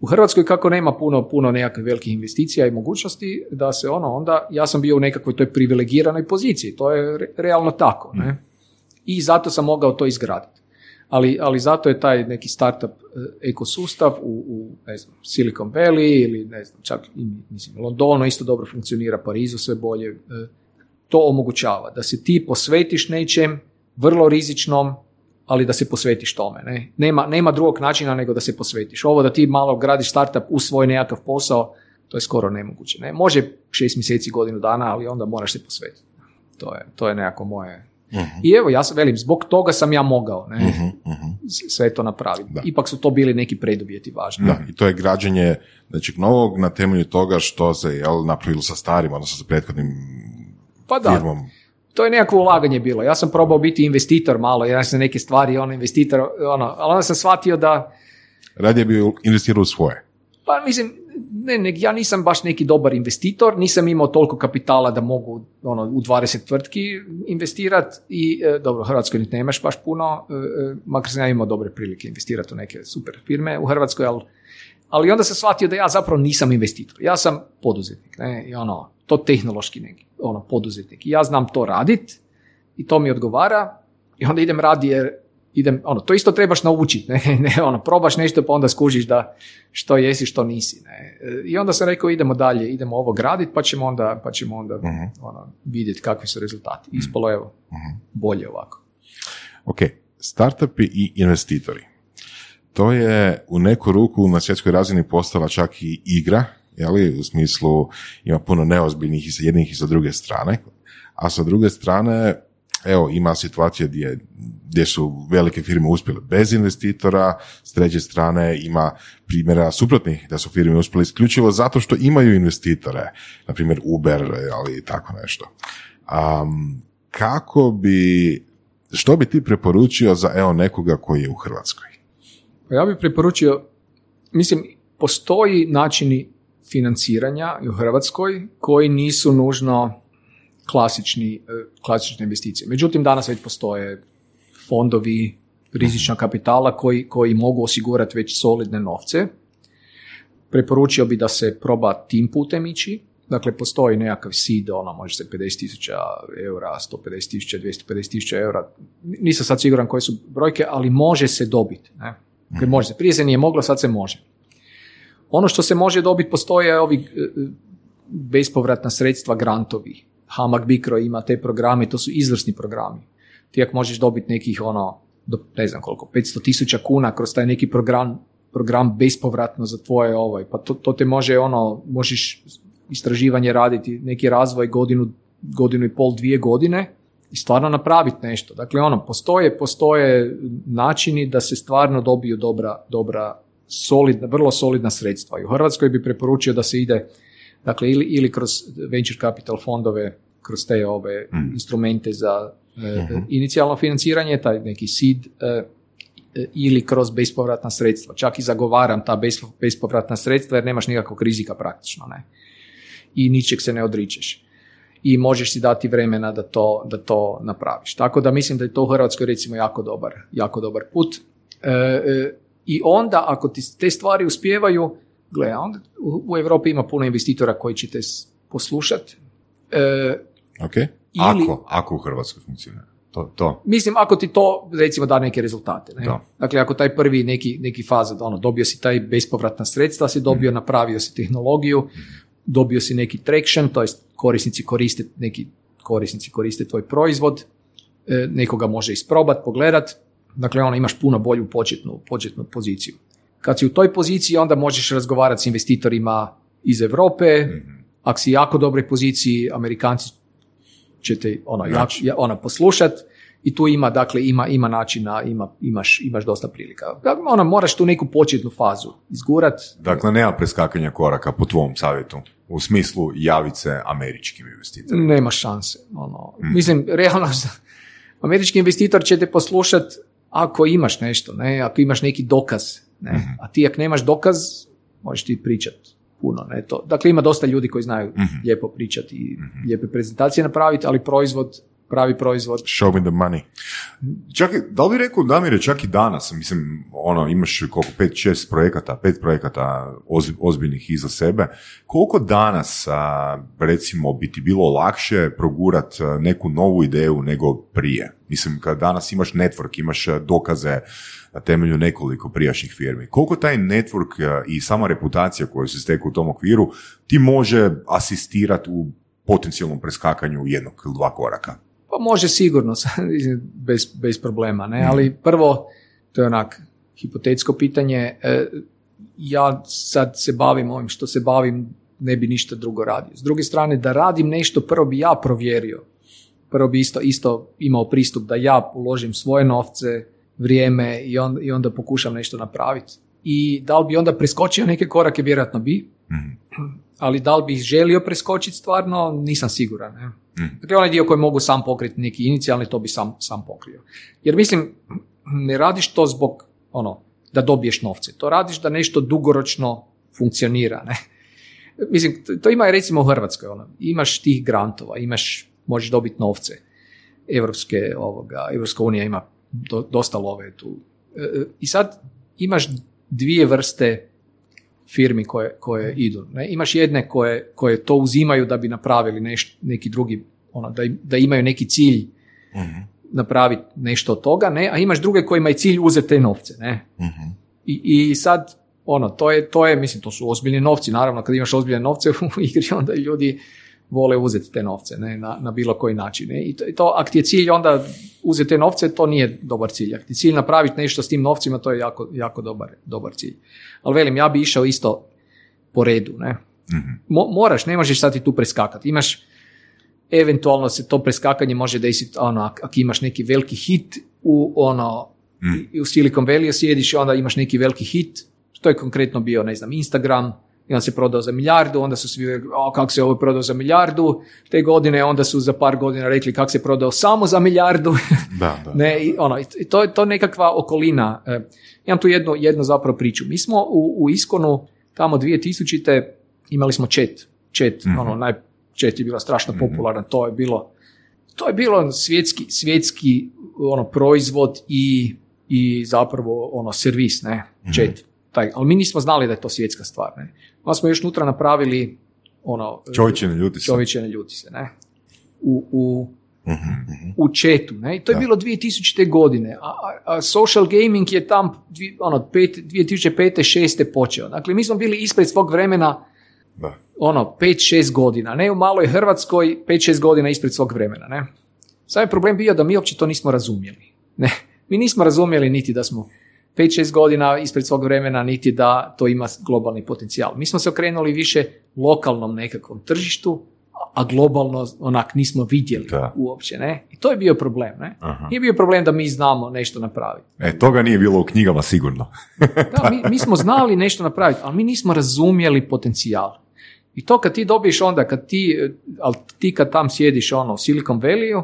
U Hrvatskoj kako nema puno, puno nekakvih velikih investicija i mogućnosti da se ono onda, ja sam bio u nekakvoj toj privilegiranoj poziciji, to je re- realno tako, ne? I zato sam mogao to izgraditi. Ali, ali zato je taj neki startup e, ekosustav u, u ne znam, Silicon Valley ili ne znam, čak i mislim, Londonu isto dobro funkcionira, Parizu sve bolje, e, to omogućava da se ti posvetiš nečem vrlo rizičnom, ali da se posvetiš tome. Ne? Nema, nema drugog načina nego da se posvetiš. Ovo da ti malo gradiš startup u svoj nekakav posao, to je skoro nemoguće. Ne? Može šest mjeseci, godinu dana, ali onda moraš se posvetiti. To je, to je nekako moje... I evo, ja sam velim, zbog toga sam ja mogao ne, s- sve to napraviti. Da. Ipak su to bili neki preduvjeti važni. Da, i to je građenje nečeg novog na temelju toga što se jel, napravilo sa starim, odnosno sa prethodnim Pa da, firmom. To je nekakvo ulaganje bilo. Ja sam probao biti investitor malo, ja sam neke stvari, ono, investitor, ono, ali onda sam shvatio da, Radije bi investirao u svoje. Pa mislim, ne, ne, ja nisam baš neki dobar investitor, nisam imao toliko kapitala da mogu ono, u 20 tvrtki investirati i e, dobro, u Hrvatskoj niti nemaš baš puno, e, e, makar sam ja imao dobre prilike investirati u neke super firme u Hrvatskoj, ali, ali onda sam shvatio da ja zapravo nisam investitor, ja sam poduzetnik, ne, i ono, to tehnološki neki, ono, poduzetnik i ja znam to radit i to mi odgovara i onda idem radije idem, ono, to isto trebaš naučiti, ne, ne, ono, probaš nešto pa onda skužiš da što jesi, što nisi, ne. I onda sam rekao idemo dalje, idemo ovo graditi pa ćemo onda, pa ćemo onda ono, vidjeti kakvi su rezultati. Ispalo evo, bolje ovako. Ok, startupi i investitori. To je u neku ruku na svjetskoj razini postala čak i igra, jeli, u smislu ima puno neozbiljnih i sa jednih i sa druge strane, a sa druge strane evo, ima situacije gdje, gdje su velike firme uspjele bez investitora, s treće strane ima primjera suprotnih da su firme uspjele isključivo zato što imaju investitore, na primjer Uber, ali tako nešto. Um, kako bi, što bi ti preporučio za evo nekoga koji je u Hrvatskoj? Pa ja bih preporučio, mislim, postoji načini financiranja u Hrvatskoj koji nisu nužno klasični, e, klasične investicije. Međutim, danas već postoje fondovi rizičnog kapitala koji, koji mogu osigurati već solidne novce. Preporučio bi da se proba tim putem ići. Dakle, postoji nekakav seed, ono, može se 50.000 eura, 150.000, 250.000 eura. Nisam sad siguran koje su brojke, ali može se dobiti. Ne? Dakle, može se. Prije se nije moglo, sad se može. Ono što se može dobiti, postoje ovi e, bespovratna sredstva grantovi. Hamag Bikro ima te programe, to su izvrsni programi. Ti ako možeš dobiti nekih ono, do, ne znam koliko, 500 tisuća kuna kroz taj neki program, program bespovratno za tvoje ovaj, pa to, to te može ono, možeš istraživanje raditi, neki razvoj godinu, godinu i pol, dvije godine i stvarno napraviti nešto. Dakle, ono, postoje, postoje načini da se stvarno dobiju dobra, dobra solidna, vrlo solidna sredstva. I u Hrvatskoj bi preporučio da se ide Dakle, ili, ili kroz venture capital fondove, kroz te ove mm. instrumente za e, mhm. inicijalno financiranje, taj neki seed, e, e, ili kroz bespovratna sredstva. Čak i zagovaram ta bespovratna sredstva jer nemaš nikakvog rizika praktično. Ne? I ničeg se ne odričeš. I možeš si dati vremena da to, da to napraviš. Tako da mislim da je to u Hrvatskoj recimo jako dobar, jako dobar put. I onda ako ti te stvari uspijevaju, gle, onda u, Europi ima puno investitora koji će te poslušati. E, ok, ili, ako, ako u Hrvatskoj funkcionira. To, to. Mislim, ako ti to, recimo, da neke rezultate. Ne? Dakle, ako taj prvi neki, neki faza, ono, dobio si taj bespovratna sredstva, si dobio, mm. napravio si tehnologiju, mm. Dobio si neki traction, to jest korisnici koriste, neki korisnici koriste tvoj proizvod, e, nekoga može isprobat, pogledat, dakle, ono, imaš puno bolju početnu, početnu poziciju. Kad si u toj poziciji, onda možeš razgovarati s investitorima iz Europe. mm Ako si jako dobroj poziciji, Amerikanci će te ono, ja, ono, poslušat i tu ima, dakle, ima, ima načina, ima, imaš, imaš dosta prilika. Ono, moraš tu neku početnu fazu izgurat. Dakle, nema preskakanja koraka po tvom savjetu u smislu javice američkim investitorima. Nema šanse. Ono, mm. Mislim, realno, američki investitor će te poslušat ako imaš nešto, ne, ako imaš neki dokaz ne? Mhm. A ti ako nemaš dokaz, možeš ti pričati puno. Ne? To. Dakle, ima dosta ljudi koji znaju mm lijepo pričati i mm lijepe prezentacije napraviti, ali proizvod pravi proizvod. Show me the money. Čak, da li bi rekao, Damire, čak i danas, mislim, ono, imaš koliko, pet, šest projekata, pet projekata ozbiljnih iza sebe, koliko danas, a, recimo, bi ti bilo lakše progurat neku novu ideju nego prije? Mislim, kad danas imaš network, imaš dokaze na temelju nekoliko prijašnjih firmi. Koliko taj network i sama reputacija koju se stekla u tom okviru ti može asistirati u potencijalnom preskakanju jednog ili dva koraka? Pa može sigurno, bez, bez problema, ne? ali prvo, to je onak hipotetsko pitanje, e, ja sad se bavim ovim što se bavim, ne bi ništa drugo radio. S druge strane, da radim nešto, prvo bi ja provjerio, prvo bi isto, isto imao pristup da ja uložim svoje novce, vrijeme i, on, i onda pokušam nešto napraviti. I da li bi onda preskočio neke korake, vjerojatno bi, mm ali da li bih želio preskočiti stvarno, nisam siguran. Ne? Mm. Dakle, onaj dio koji mogu sam pokriti neki inicijalni, to bi sam, sam pokrio. Jer mislim, ne radiš to zbog ono, da dobiješ novce. To radiš da nešto dugoročno funkcionira. Ne? Mislim, to ima recimo u Hrvatskoj. Ono. Imaš tih grantova, imaš, možeš dobiti novce. Evropske, ovoga, Evropska unija ima do, dosta love tu. E, e, I sad imaš dvije vrste firmi koje, koje idu. Ne? Imaš jedne koje, koje to uzimaju da bi napravili neš, neki drugi, ono, da, da imaju neki cilj. Mhm. napraviti nešto od toga, ne, a imaš druge kojima je cilj uzeti te novce, ne. I, I sad, ono, to je, to je, mislim, to su ozbiljni novci, naravno, kad imaš ozbiljne novce u igri, onda ljudi vole uzeti te novce, ne, na, na bilo koji način, ne. I to, to, ako ti je cilj onda uzeti te novce, to nije dobar cilj. Ako ti je cilj napraviti nešto s tim novcima, to je jako, jako dobar, dobar cilj. Ali velim, ja bi išao isto po redu, ne. Mo- moraš, ne možeš sad i tu preskakati. Imaš, eventualno se to preskakanje može desiti, ono, ak- ako imaš neki veliki hit u ono, i u Silicon Valley sjediš i onda imaš neki veliki hit, što je konkretno bio, ne znam, Instagram, i on se prodao za milijardu, onda su svi rekli, o, kako se ovo prodao za milijardu, te godine, onda su za par godina rekli kako se prodao samo za milijardu, Da, da. ne, i ono, i to je to nekakva okolina. E, imam tu jednu, jednu zapravo priču. Mi smo u, u Iskonu tamo 2000. imali smo chat. Chat, ono, naj, chat je bila strašno popularan, to je bilo to je bilo svjetski, svjetski ono, proizvod i, i zapravo ono, servis, ne, chat. Taj, ali mi nismo znali da je to svjetska stvar, ne. Onda smo još unutra napravili ono, Čovječe, ne ljuti se. čovječe ne ljuti se, ne. U, u, u četu, ne. I to je bilo 2000. godine, a, a, a social gaming je tam ono, pet, 2005. 6. počeo. Dakle, mi smo bili ispred svog vremena Da. ono, 5-6 godina, ne u maloj Hrvatskoj, 5-6 godina ispred svog vremena, ne. Sad je problem bio da mi uopće to nismo razumjeli. Ne, mi nismo razumjeli niti da smo 5-6 godina ispred svog vremena, niti da to ima globalni potencijal. Mi smo se okrenuli više lokalnom nekakvom tržištu, a- globalno onak nismo vidjeli Da. uopće, ne. I to je bio problem, ne. Aha. Nije bio problem da mi znamo nešto napraviti. E, toga nije bilo u knjigama sigurno. Da, mi, mi smo znali nešto napraviti, ali mi nismo razumjeli potencijal. I to kad ti dobiješ onda, kad ti, eh, ali ti kad tam sjediš ono u Silicon Valley,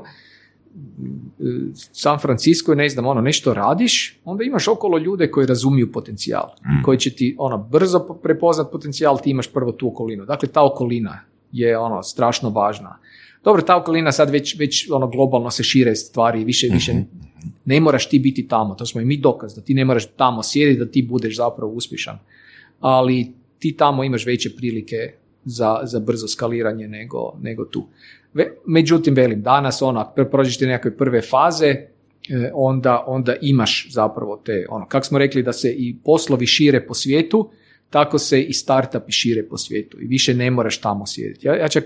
San Francisco, ne znam, ono, nešto radiš, onda imaš okolo ljude koji razumiju potencijal, koji će ti ono brzo po- prepoznat potencijal, ti imaš prvo tu okolinu. Dakle, ta okolina je ono strašno važna. Dobro, ta okolina sad već, već ono globalno se šire stvari, više, više ne moraš ti biti tamo, to smo i mi dokaz, da ti ne moraš tamo sjediti, da ti budeš zapravo uspješan. Ali ti tamo imaš veće prilike za, za brzo skaliranje nego, nego tu. Međutim, velim, danas ona, prođeš te nekakve prve faze, e, onda, onda imaš zapravo te, ono, kako smo rekli da se i poslovi šire po svijetu, tako se i startupi šire po svijetu i više ne moraš tamo sjediti. Ja, ja čak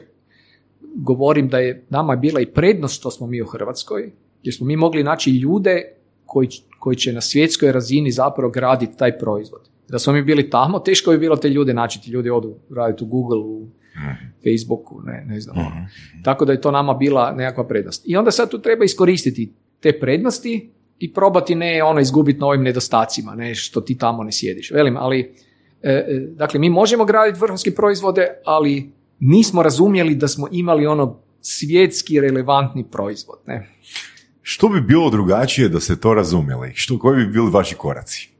govorim da je nama bila i prednost što smo mi u Hrvatskoj, jer smo mi mogli naći ljude koji, koji će na svjetskoj razini zapravo graditi taj proizvod. Da smo mi bili tamo, teško bi bilo te ljude naći, ti ljudi odu raditi u Google, u Facebooku, ne, ne znam. ono. Tako da je to nama bila nekakva prednost. I onda sad tu treba iskoristiti te prednosti i probati ne ono izgubiti na ovim nedostacima, ne što ti tamo ne sjediš. Velim, ali e, e, dakle mi možemo graditi vrhunske proizvode, ali nismo razumjeli da smo imali ono svjetski relevantni proizvod. Ne? Što bi bilo drugačije da ste to razumjeli? Što, koji bi bili vaši koraci?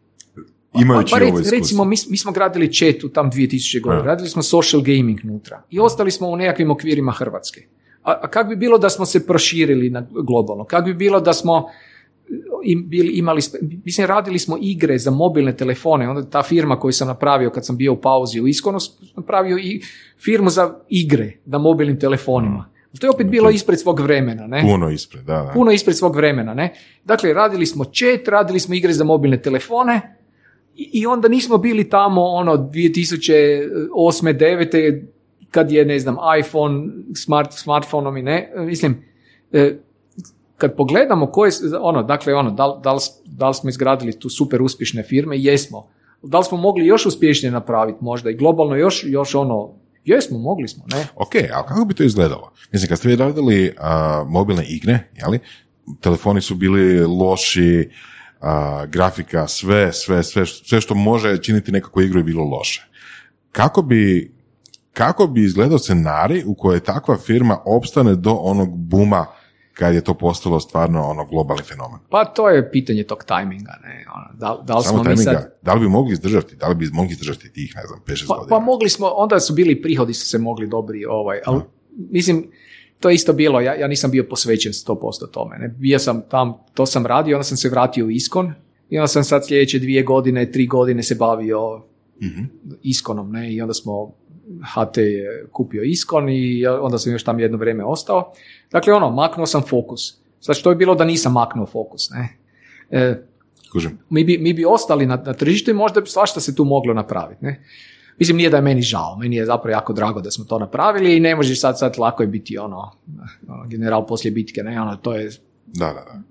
Imajući Pa, pa ovo iskustvo. recimo, mi, mi smo gradili chat u tam 2000 godina, Ja. radili smo social gaming nutra i ostali smo u nekakvim okvirima Hrvatske. A, a kak bi bilo da smo se proširili na globalno? Kak bi bilo da smo im, bili, imali, mislim, radili smo igre za mobilne telefone, onda ta firma koju sam napravio kad sam bio u pauzi u Iskonu, napravio i firmu za igre na mobilnim telefonima. To je opet bilo ispred svog vremena, ne? Puno ispred, da, da. puno ispred svog vremena, ne? Dakle, radili smo chat, radili smo igre za mobilne telefone i, onda nismo bili tamo ono 2008. 9. kad je, ne znam, iPhone, smart, smartfonom i ne, mislim, e, kad pogledamo koje, ono, dakle, ono, da, da, li, da li smo izgradili tu super uspješne firme, jesmo. Da li smo mogli još uspješnije napraviti možda i globalno još, još ono, jesmo, mogli smo, ne? Ok, a kako bi to izgledalo? Mislim, kad ste vi radili a, mobilne igre, jeli, telefoni su bili loši, a, grafika, sve, sve, sve, sve što može činiti nekakvu igru je bilo loše. Kako bi, kako bi izgledao scenarij u kojoj takva firma opstane do onog buma kad je to postalo stvarno ono globalni fenomen? Pa to je pitanje tog tajminga, ne? Ono, da, da li Samo smo mi tajminga, sad... da li bi mogli izdržati, da li bi mogli izdržati tih, ne znam, 5-6 Pa, godina? pa mogli smo, onda su bili prihodi su se mogli dobri, ovaj, ali mislim, to je isto bilo, ja, ja nisam bio posvećen 100% tome, ne, bio sam tam, to sam radio, onda sam se vratio u Iskon i onda sam sad sljedeće dvije godine, tri godine se bavio Iskonom, ne, i onda smo, HT je kupio Iskon i onda sam još tam jedno vrijeme ostao. Dakle, ono, maknuo sam fokus. Sad što je bilo da nisam maknuo fokus, ne? E, mi bi, mi bi ostali na, na tržištu i možda bi svašta se tu moglo napraviti. Ne? Mislim, nije da je meni žao, meni je zapravo jako drago da smo to napravili i ne možeš sad, sad lako je biti ono, ono general poslije bitke, ne, ono, to je Da, da, da.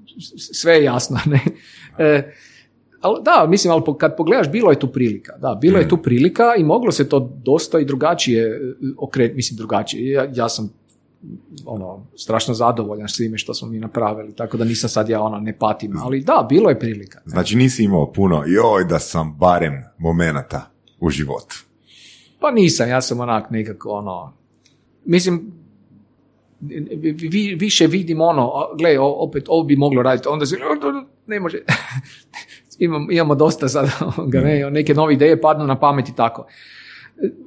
sve je jasno, ne. E, ali da, mislim, ali kad pogledaš, bilo je tu prilika, da, bilo je tu prilika i moglo se to dosta i drugačije okret, mislim drugačije. Ja, ja sam ono, strašno zadovoljan s svime što smo mi napravili, tako da nisam sad ja ono, ne patim, ali da, bilo je prilika. Znači nisi imao puno, joj da sam barem momenata u životu. Pa nisam, ja sam onak nekako ono, mislim, vi- vi, više vidim ono, gle, opet ovo bi moglo raditi, onda se, ne može, Imam, imamo dosta sad, ne, neke nove ideje padnu na pamet i tako.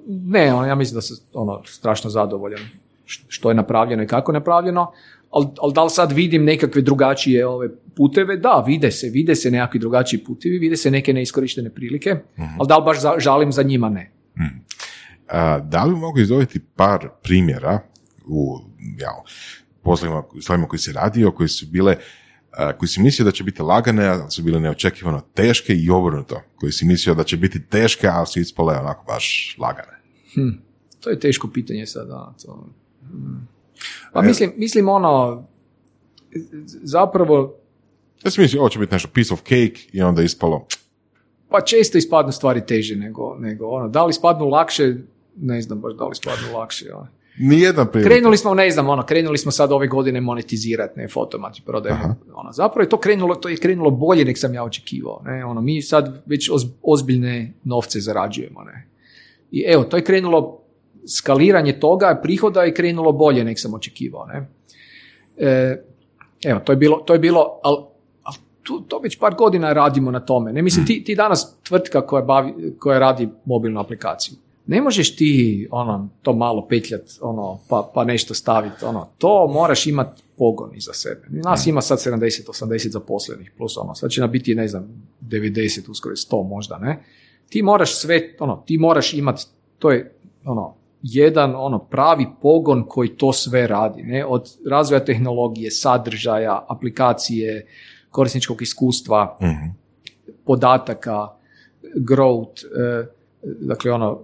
Ne, ono, ja mislim da sam ono, strašno zadovoljan što je napravljeno i kako je napravljeno, ali, ali da li sad vidim nekakve drugačije ove puteve? Da, vide se, vide se nekakvi drugačiji putevi, vide se neke neiskorištene prilike, ali da li baš za- žalim za njima? Ne. A, da li mogu izdvojiti par primjera u ja, poslovima, stvarima koji si radio, koji su bile a, koji si mislio da će biti lagane, ali su bile neočekivano teške i obrnuto, koji si mislio da će biti teške, ali su ispale onako baš lagane. To je teško pitanje sada. To... mm. Pa mislim, mislim ono, zapravo, Ja sam mislio, ovo će biti nešto piece of cake i onda ispalo, pa često ispadnu stvari teže nego, nego ono, da li ispadnu lakše, ne znam baš da li ispadnu lakše. ono. nijedan primjer. Krenuli smo, ne znam, ono, krenuli smo sad ove godine monetizirati, ne, fotomat i prodajemo. Ono, zapravo je to krenulo, to je krenulo bolje nek sam ja očekivao, ne, ono, mi sad već oz- ozbiljne novce zarađujemo, ne. I evo, to je krenulo, skaliranje toga, prihoda je krenulo bolje nek sam očekivao, ne. E, evo, to je bilo, to je bilo, ali al tu, to već par godina radimo na tome. Ne mislim, ti, ti danas tvrtka koja, bavi, koja radi mobilnu aplikaciju, ne možeš ti ono, to malo petljat, ono, pa, pa nešto staviti, ono, to moraš imati pogon iza sebe. Nas ima sad 70-80 zaposlenih, plus ono, sad će nam biti, ne znam, 90, uskoro je 100 možda, ne? Ti moraš sve, ono, ti moraš imati, to je, ono, jedan ono pravi pogon koji to sve radi, ne? od razvoja tehnologije, sadržaja, aplikacije, korisničkog iskustva, Mhm. podataka, growth, e, dakle ono,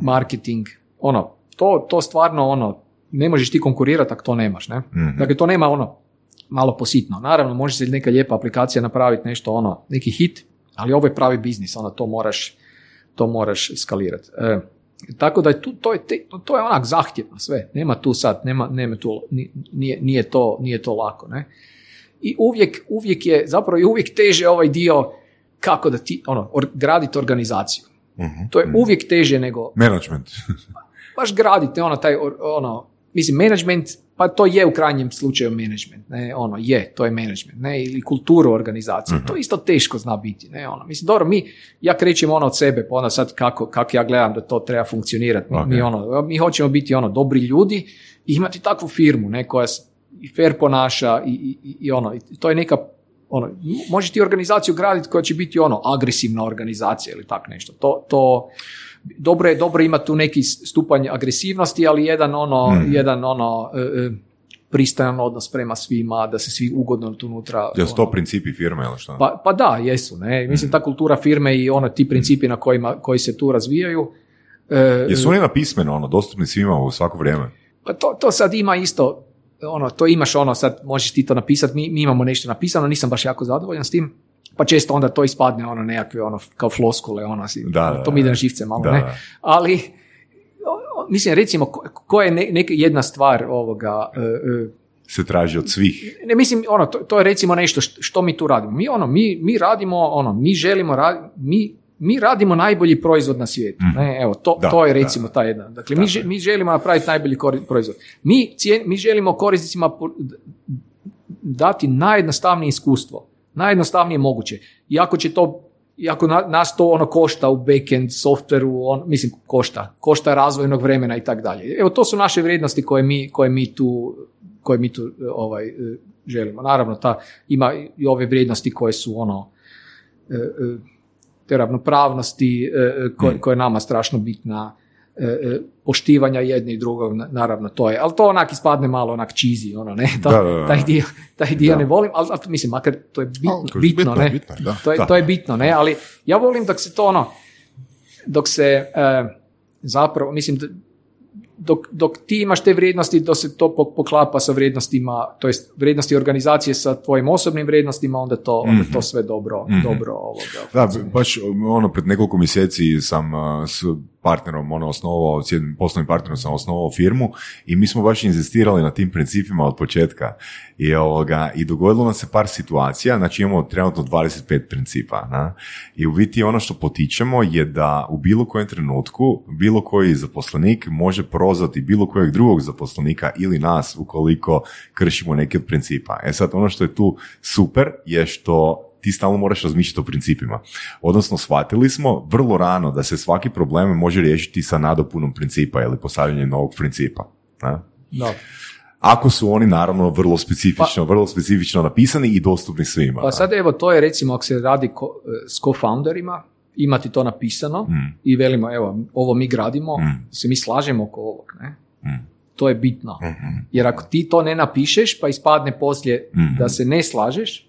marketing, ono, to, to stvarno ono, ne možeš ti konkurirati ako to nemaš, ne? Dakle, to nema ono, malo positno. Naravno, može se neka lijepa aplikacija napraviti nešto ono, neki hit, ali ovo je pravi biznis, onda to moraš, to moraš skalirati. E, tako da je tu, to je, te- to je onak zahtjevno sve. Nema tu sad, nema, nema tu, ni- nije, nije, to, nije to lako, ne? I uvijek, uvijek je, zapravo je uvijek teže ovaj dio kako da ti, ono, or, graditi organizaciju. To je uvijek teže nego, Management. baš gradite ono taj ono mislim management pa to je u krajnjem slučaju management ne ono je to je management ne ili kulturu organizacije. To isto teško zna biti ne ono mislim dobro mi ja krećem ono od sebe pa onda sad kako, kako ja gledam da to treba funkcionirati mi, mi ono mi hoćemo biti ono dobri ljudi i imati takvu firmu ne koja se i fair ponaša i, i, i- i ono i to je neka ono, možeš ti organizaciju graditi koja će biti ono agresivna organizacija ili tak nešto. To, to, dobro je dobro imati tu neki stupanj agresivnosti, ali jedan ono, jedan ono e, e, pristojan odnos prema svima, da se svi ugodno tu unutra... Jel to ono, principi firme ili što? pa, pa da, jesu. Ne? Mislim, ta kultura firme i ono, ti principi na kojima, koji se tu razvijaju. e, Jesu oni napismeno, ono, dostupni svima u svako vrijeme? pa to, to sad ima isto, ono, to imaš ono, sad možeš ti to napisati, mi, mi imamo nešto napisano, nisam baš jako zadovoljan s tim, pa često onda to ispadne ono nekakve ono kao floskule, ono, si, Da, da, to mi ide na živce malo, Da, ne? da. Ali, o- o- mislim, recimo, ko, ko je ne, neka jedna stvar ovoga, e, Se traži od svih. ne mislim, ono, to, to je recimo nešto što, što mi tu radimo. Mi, ono, mi, mi radimo, ono, mi želimo, ra- mi, mi radimo najbolji proizvod na svijetu. Ne, evo, to. Da, to je da, recimo ta jedna. Dakle, mi, že- mi želimo napraviti najbolji kori- proizvod. Mi, cijen- mi želimo korisnicima dati najjednostavnije iskustvo. Najjednostavnije moguće. Iako će to iako na- nas to ono košta u backend softveru, on, mislim košta, košta razvojnog vremena i tako dalje. Evo to su naše vrijednosti koje mi, koje mi tu, koje mi tu ovaj, e, želimo. Naravno, ta, ima i ove vrijednosti koje su ono, e, e, te ravnopravnosti e, e, koje, koja je nama strašno bitna, e, e, poštivanja jedni i drugog, na- naravno to je, ali to onak ispadne malo onak cheesy, ono ne, to, Da, da, da. taj dio, taj dio Da. ne volim, ali, ali mislim, makar to je bitno, Ali, bitno, bitno ne, bitno. To, je, Da. to je bitno, ne, ali ja volim dok se to ono, dok se e, zapravo, mislim, dok, dok ti imaš te vrijednosti, dok se to po- poklapa sa vrijednostima, to jest vrijednosti organizacije sa tvojim osobnim vrijednostima, onda to, onda to sve dobro, dobro ovoga. Da, baš ono, pred nekoliko mjeseci sam uh, s partnerom, ono, osnovao, s jednim poslovnim partnerom sam osnovao firmu i mi smo baš inzistirali na tim principima od početka. I, ovoga, i dogodilo nam se par situacija, znači imamo trenutno 25 principa. Na? I u biti ono što potičemo je da u bilo kojem trenutku bilo koji zaposlenik može prozvati bilo kojeg drugog zaposlenika ili nas ukoliko kršimo neki od principa. E sad, ono što je tu super je što ti stalno moraš razmišljati o principima. Odnosno, shvatili smo vrlo rano da se svaki problem može riješiti sa nadopunom principa ili postavljanjem novog principa. Ne? Da. Ako su oni naravno vrlo specifično, vrlo specifično napisani i dostupni svima. Pa sad evo, to je recimo ako se radi ko, e, s co-founderima, imati to napisano Mm. i velimo, evo, ovo mi gradimo, Mm. se mi slažemo oko ovog, ne? Mm. To je bitno. Mhm. Jer ako ti to ne napišeš, pa ispadne poslije Mhm. da se ne slažeš,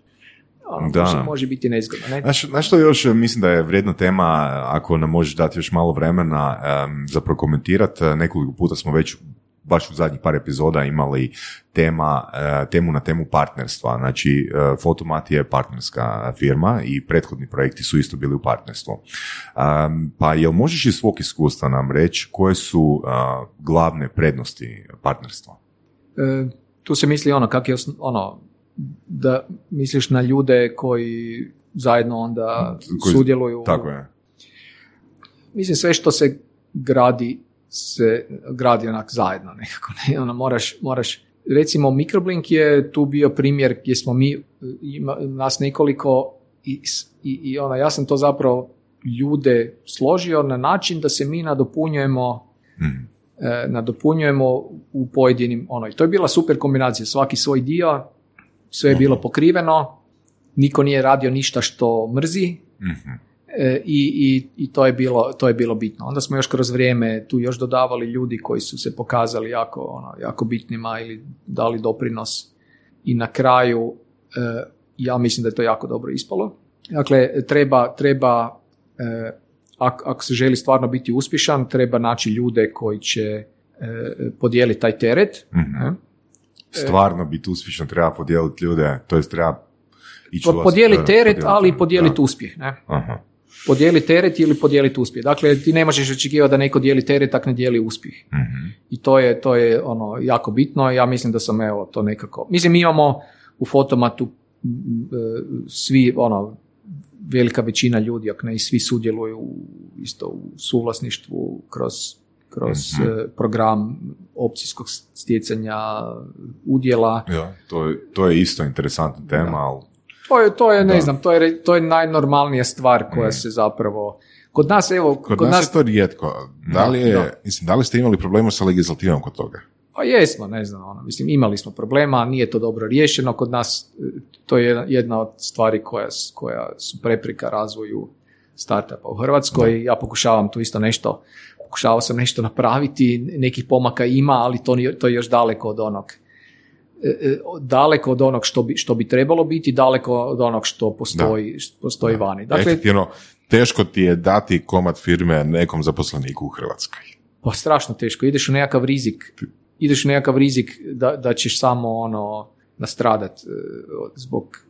ono, Da. može, može biti nezgodno. Ne? Znaš, znaš što još e, mislim da je vrijedna tema, ako nam možeš dati još malo vremena um, za prokomentirati, nekoliko puta smo već baš u zadnjih par epizoda imali tema, temu na temu partnerstva. Znači, Fotomat je partnerska firma i prethodni projekti su isto bili u partnerstvu. Pa jel možeš iz svog iskustva nam reći koje su glavne prednosti partnerstva? E, tu se misli ono, kak je ono, da misliš na ljude koji zajedno onda Koji- sudjeluju. Tako je. Mislim, sve što se gradi, se gradi onak zajedno nekako. Ne? Ono, moraš, moraš, recimo Microblink je tu bio primjer gdje smo mi, ima, nas nekoliko i, i, i ono, ja sam to zapravo ljude složio na način da se mi nadopunjujemo Mhm. e, nadopunjujemo u pojedinim ono, i to je bila super kombinacija, svaki svoj dio, sve je bilo pokriveno, niko nije radio ništa što mrzi, Mhm. E, i, i, i to, je bilo, to je bilo bitno. Onda smo još kroz vrijeme tu još dodavali ljudi koji su se pokazali jako, ono, jako bitnima ili dali doprinos i na kraju e, ja mislim da je to jako dobro ispalo. Dakle, treba, treba e, ak- ako se želi stvarno biti uspješan, treba naći ljude koji će podijeliti taj teret. Mhm. Ne? Stvarno biti uspješan treba podijeliti ljude, to jest treba ići Podijeliti da, teret, ali i podijeliti uspjeh. Ne? Aha. Podijeliti teret ili podijeliti uspjeh. Dakle, ti ne možeš očekivati da neko dijeli teret, tak ne dijeli uspjeh. Mhm. I to je, to je ono jako bitno. Ja mislim da sam evo to nekako... Mislim, mi imamo u fotomatu e, svi, ono, velika većina ljudi, ako ne i svi sudjeluju isto u suvlasništvu kroz, kroz e, program opcijskog stjecanja udjela. Ja, to, je, to je isto interesantna tema, ali To je, to je ne Da. znam, to je, to je najnormalnija stvar koja Mm. se zapravo... Kod nas, evo, Kod, nas, je to rijetko. Da li, je, Da. Mislim, da li ste imali problema sa legislativom kod toga? Pa jesmo, ne znam, ono, mislim, imali smo problema, nije to dobro riješeno kod nas, to je jedna- od stvari koja, koja su prepreka razvoju startupa u Hrvatskoj, ja pokušavam tu isto nešto, pokušavao sam nešto napraviti, nekih pomaka ima, ali to, to je još daleko od onog, e, e, daleko od onog što bi, što bi trebalo biti, daleko od onog što postoji, što postoji vani. Dakle, Efektivno, teško ti je dati komad firme nekom zaposleniku u Hrvatskoj. Pa strašno teško. Ideš u nekakav rizik, ideš u nekakav rizik da, da ćeš samo ono nastradat e, zbog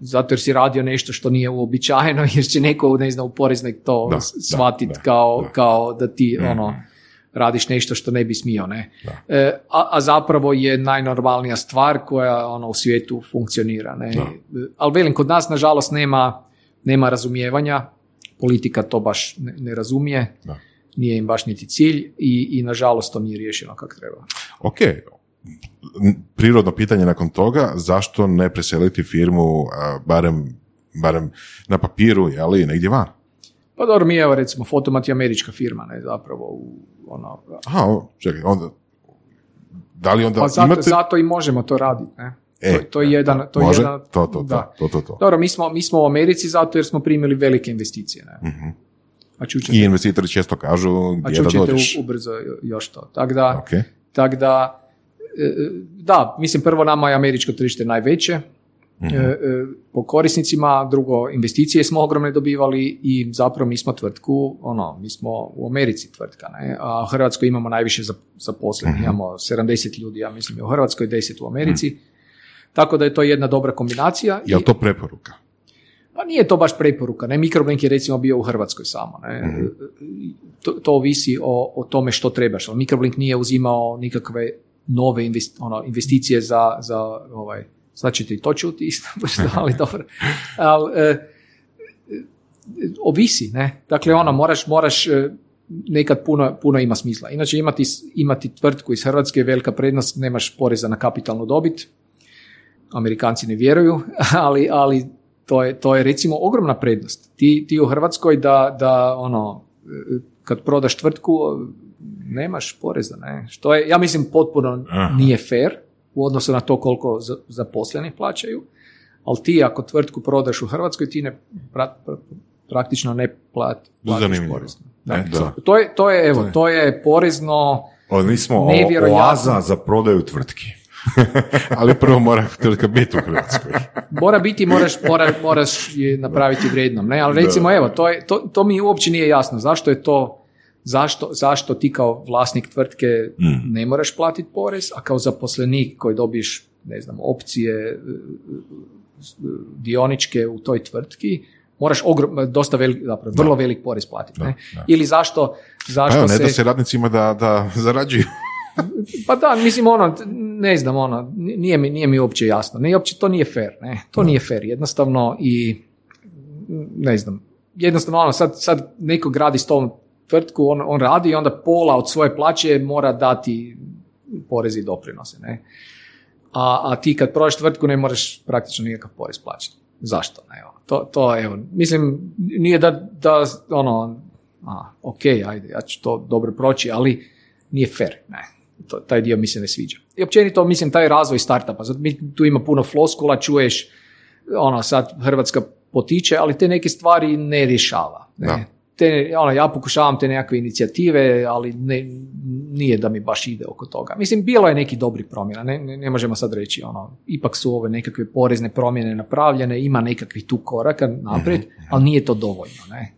zato jer si radio nešto što nije uobičajeno jer će neko ne znam u poreznoj to Da, shvatit da, kao, da. kao da ti Mhm. ono radiš nešto što ne bi smio, ne. E, a, a zapravo je najnormalnija stvar koja ono u svijetu funkcionira, ne. Ali velim, kod nas nažalost nema, nema razumijevanja, politika to baš ne, ne razumije, Da. nije im baš niti cilj i, i nažalost to nije riješeno kako treba. Ok, prirodno pitanje nakon toga, zašto ne preseliti firmu a, barem, barem na papiru, ali negdje van? Pa dobro, mi evo recimo Fotomat je američka firma, ne, zapravo u, ono, Aha, čekaj, onda, da li onda pa zato, imate... zato i možemo to raditi, ne. E, to, to je jedan, to je Može? jedan, to, to, da. to, to, to. Dobro, mi smo, mi smo u Americi zato jer smo primili velike investicije, ne. Mhm. A čućete, I investitori često kažu a gdje da čućete dođeš. u- ubrzo još to. Tako da, Ok. tak da, da, mislim prvo nama je američko tržište najveće, Mhm. e, e, po korisnicima, drugo investicije smo ogromne dobivali i zapravo mi smo tvrtku, ono, mi smo u Americi tvrtka, ne? a u Hrvatskoj imamo najviše zap- zaposlenih, imamo 70 ljudi, ja mislim, u Hrvatskoj 10 u Americi, tako da je to jedna dobra kombinacija. Je li to preporuka? pa nije to baš preporuka, ne, Microblink je recimo bio u Hrvatskoj samo, ne, to, to ovisi o, o tome što trebaš, ali Microblink nije uzimao nikakve nove invest- ono, investicije za, za ovaj, sad ćete i to čuti isto, ali dobro, ali e, e, ovisi, ne, dakle ono, moraš, moraš e, nekad puno, puno ima smisla. Inače imati, imati tvrtku iz Hrvatske je velika prednost, nemaš poreza na kapitalnu dobit, Amerikanci ne vjeruju, ali, ali to, je, to je recimo ogromna prednost. Ti, ti u Hrvatskoj da, da ono, e, kad prodaš tvrtku, nemaš poreza, ne? Što je, ja mislim, potpuno Aha. nije fair u odnosu na to koliko za- zaposleni plaćaju, ali ti ako tvrtku prodaš u Hrvatskoj, ti ne pra- pra- praktično ne plat, platiš porez. E, Da. To je, to je, evo, To je- to je porezno, O, mi smo o- Nevjerojatno. oaza za prodaju tvrtki. Ali prvo mora tvrtka biti u Hrvatskoj. Mora biti, moraš, mora, moraš je napraviti vrijednom. Ne? Ali recimo, evo, to, je, to, to mi uopće nije jasno. Zašto je to, zašto, zašto ti kao vlasnik tvrtke Mm. ne moraš platiti porez, a kao zaposlenik koji dobiješ, ne znam, opcije e, e, dioničke u toj tvrtki, moraš ogrom, dosta velik, zapravo, vrlo velik porez platiti. Ne? da. Ili zašto, Pa zašto evo, ne se... da se radnicima da, da zarađuju. Pa da, mislim ono, ne znam, ono, nije mi, nije mi uopće jasno. Ne, uopće to nije fair, ne. To nije fair, jednostavno i ne znam, jednostavno ono, sad, sad neko gradi s tom tvrtku, on, on radi i onda pola od svoje plaće mora dati porezi i doprinose, ne. A, a ti kad prodaš tvrtku ne moraš praktično nikakav porez plaćati. Zašto? Ne, evo, to, to, evo, mislim, nije da, da ono, a, ok, ajde, ja ću to dobro proći, ali nije fair, ne. To, taj dio mi se ne sviđa. I općenito, mislim, taj razvoj startupa, zato mi, tu ima puno floskula, čuješ, ono, sad Hrvatska potiče, ali te neke stvari ne rješava. Ne. Te, ono, ja pokušavam te nekakve inicijative, ali ne, nije da mi baš ide oko toga. Mislim, bilo je neki dobri promjena, ne, ne, ne možemo sad reći, ono, ipak su ove nekakve porezne promjene napravljene, ima nekakvih tu koraka naprijed, ali nije to dovoljno, ne.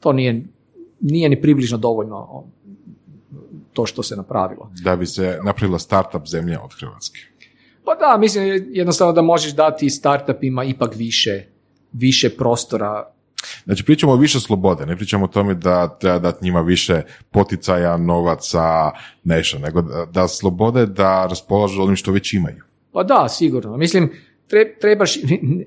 To nije, nije ni približno dovoljno to što se napravilo. Da bi se napravila startup zemlja od Hrvatske. Pa da, mislim jednostavno da možeš dati startupima ipak više, više prostora. Znači, pričamo o više slobode, ne pričamo o tome da treba dati njima više poticaja, novaca, nešto, nego da, da slobode da raspolažu onim što već imaju. Pa da, sigurno. Mislim, tre- trebaš,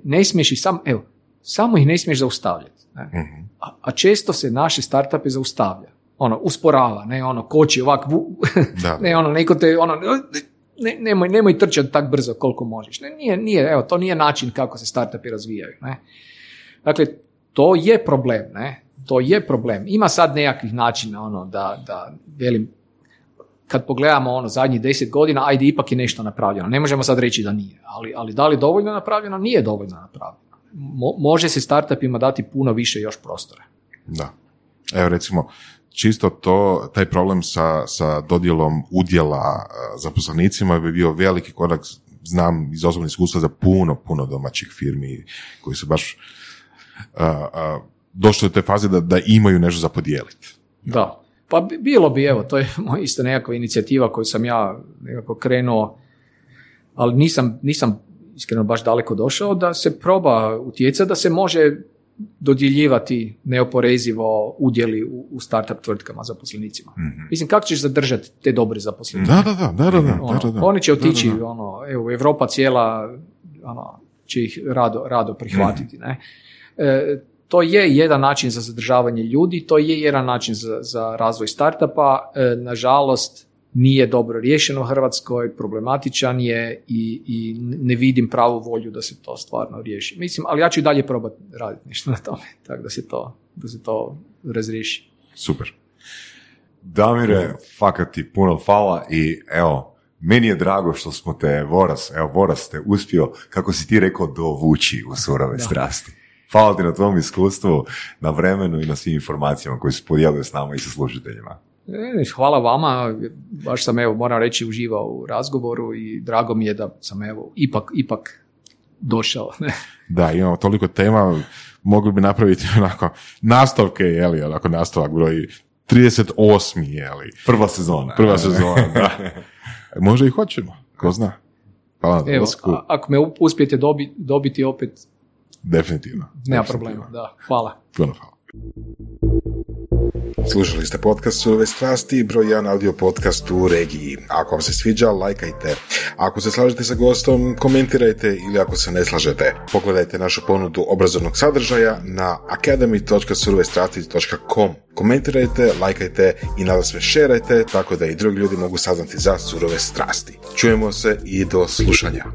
ne smiješ ih sam, evo, samo ih ne smiješ zaustavljati. Ne? Mhm. A, a često se naše startupe zaustavlja. Ono, usporava, ne, ono, koči ovak, vu- Da. ne, ono, neko te, ono, ne, nemoj, nemoj trčati tak brzo koliko možeš. Ne, nije, nije, evo, to nije način kako se startupi razvijaju, ne. Dakle, to je problem, ne, to je problem. Ima sad nekakvih načina, ono, da, da, velim, kad pogledamo ono zadnjih deset godina, ajde ipak je nešto napravljeno. Ne možemo sad reći da nije, ali, ali da li je dovoljno napravljeno? Nije dovoljno napravljeno. Mo- može se startupima dati puno više još prostora. Da. Evo recimo, čisto to, taj problem sa, sa dodjelom udjela e, zaposlenicima bi bio veliki korak, znam iz osobnog iskustva za puno, puno domaćih firmi koji su baš došli do te faze da, da imaju nešto za podijeliti. Da. Pa bi- bilo bi, evo, to je moja isto nekakva inicijativa koju sam ja nekako krenuo, ali nisam, nisam iskreno baš daleko došao, da se proba utjecati da se može dodjeljivati neoporezivo udjeli u, u startup tvrtkama zaposlenicima. Mislim, kako ćeš zadržati te dobre zaposlenike? Da, da, da, da, da, da, Ono, da, da. Oni će otići, Da, da, da. ono, evo, Europa cijela ono, će ih rado, rado prihvatiti. Ne? E, to je jedan način za zadržavanje ljudi, to je jedan način za, za razvoj startupa. E, nažalost, nije dobro riješeno u Hrvatskoj, problematičan je i, i ne vidim pravu volju da se to stvarno riješi. Mislim, ali ja ću i dalje probati raditi nešto na tome, tako da se to, da se to razriješi. Super. Damire, fakat ti puno hvala i evo, meni je drago što smo te, Voras, evo, Voras te uspio, kako si ti rekao, dovući u surove strasti. Hvala ti na tvom iskustvu, na vremenu i na svim informacijama koje su podijelili s nama i sa slušateljima. E, Hvala vama, baš sam evo, moram reći, uživao u razgovoru i drago mi je da sam evo, ipak, ipak došao. Ne? Da, imamo toliko tema, mogli bi napraviti onako nastavke, jeli, onako nastavak broj 38. jeli. Prva sezona. Prva sezona, da. Možda i hoćemo, ko zna. Hvala na Evo, a- ako me uspijete dobi- dobiti opet, Definitivno. nema problema. Da, hvala. Puno hvala. Slušali ste podcast Surove strasti, broj 1 audio podcast u regiji. Ako vam se sviđa, lajkajte. Ako se slažete sa gostom, komentirajte ili ako se ne slažete, pogledajte našu ponudu obrazovnog sadržaja na academy.surovestrasti.com. Komentirajte, lajkajte i nada sve šerajte tako da i drugi ljudi mogu saznati za surove strasti. Čujemo se i do slušanja.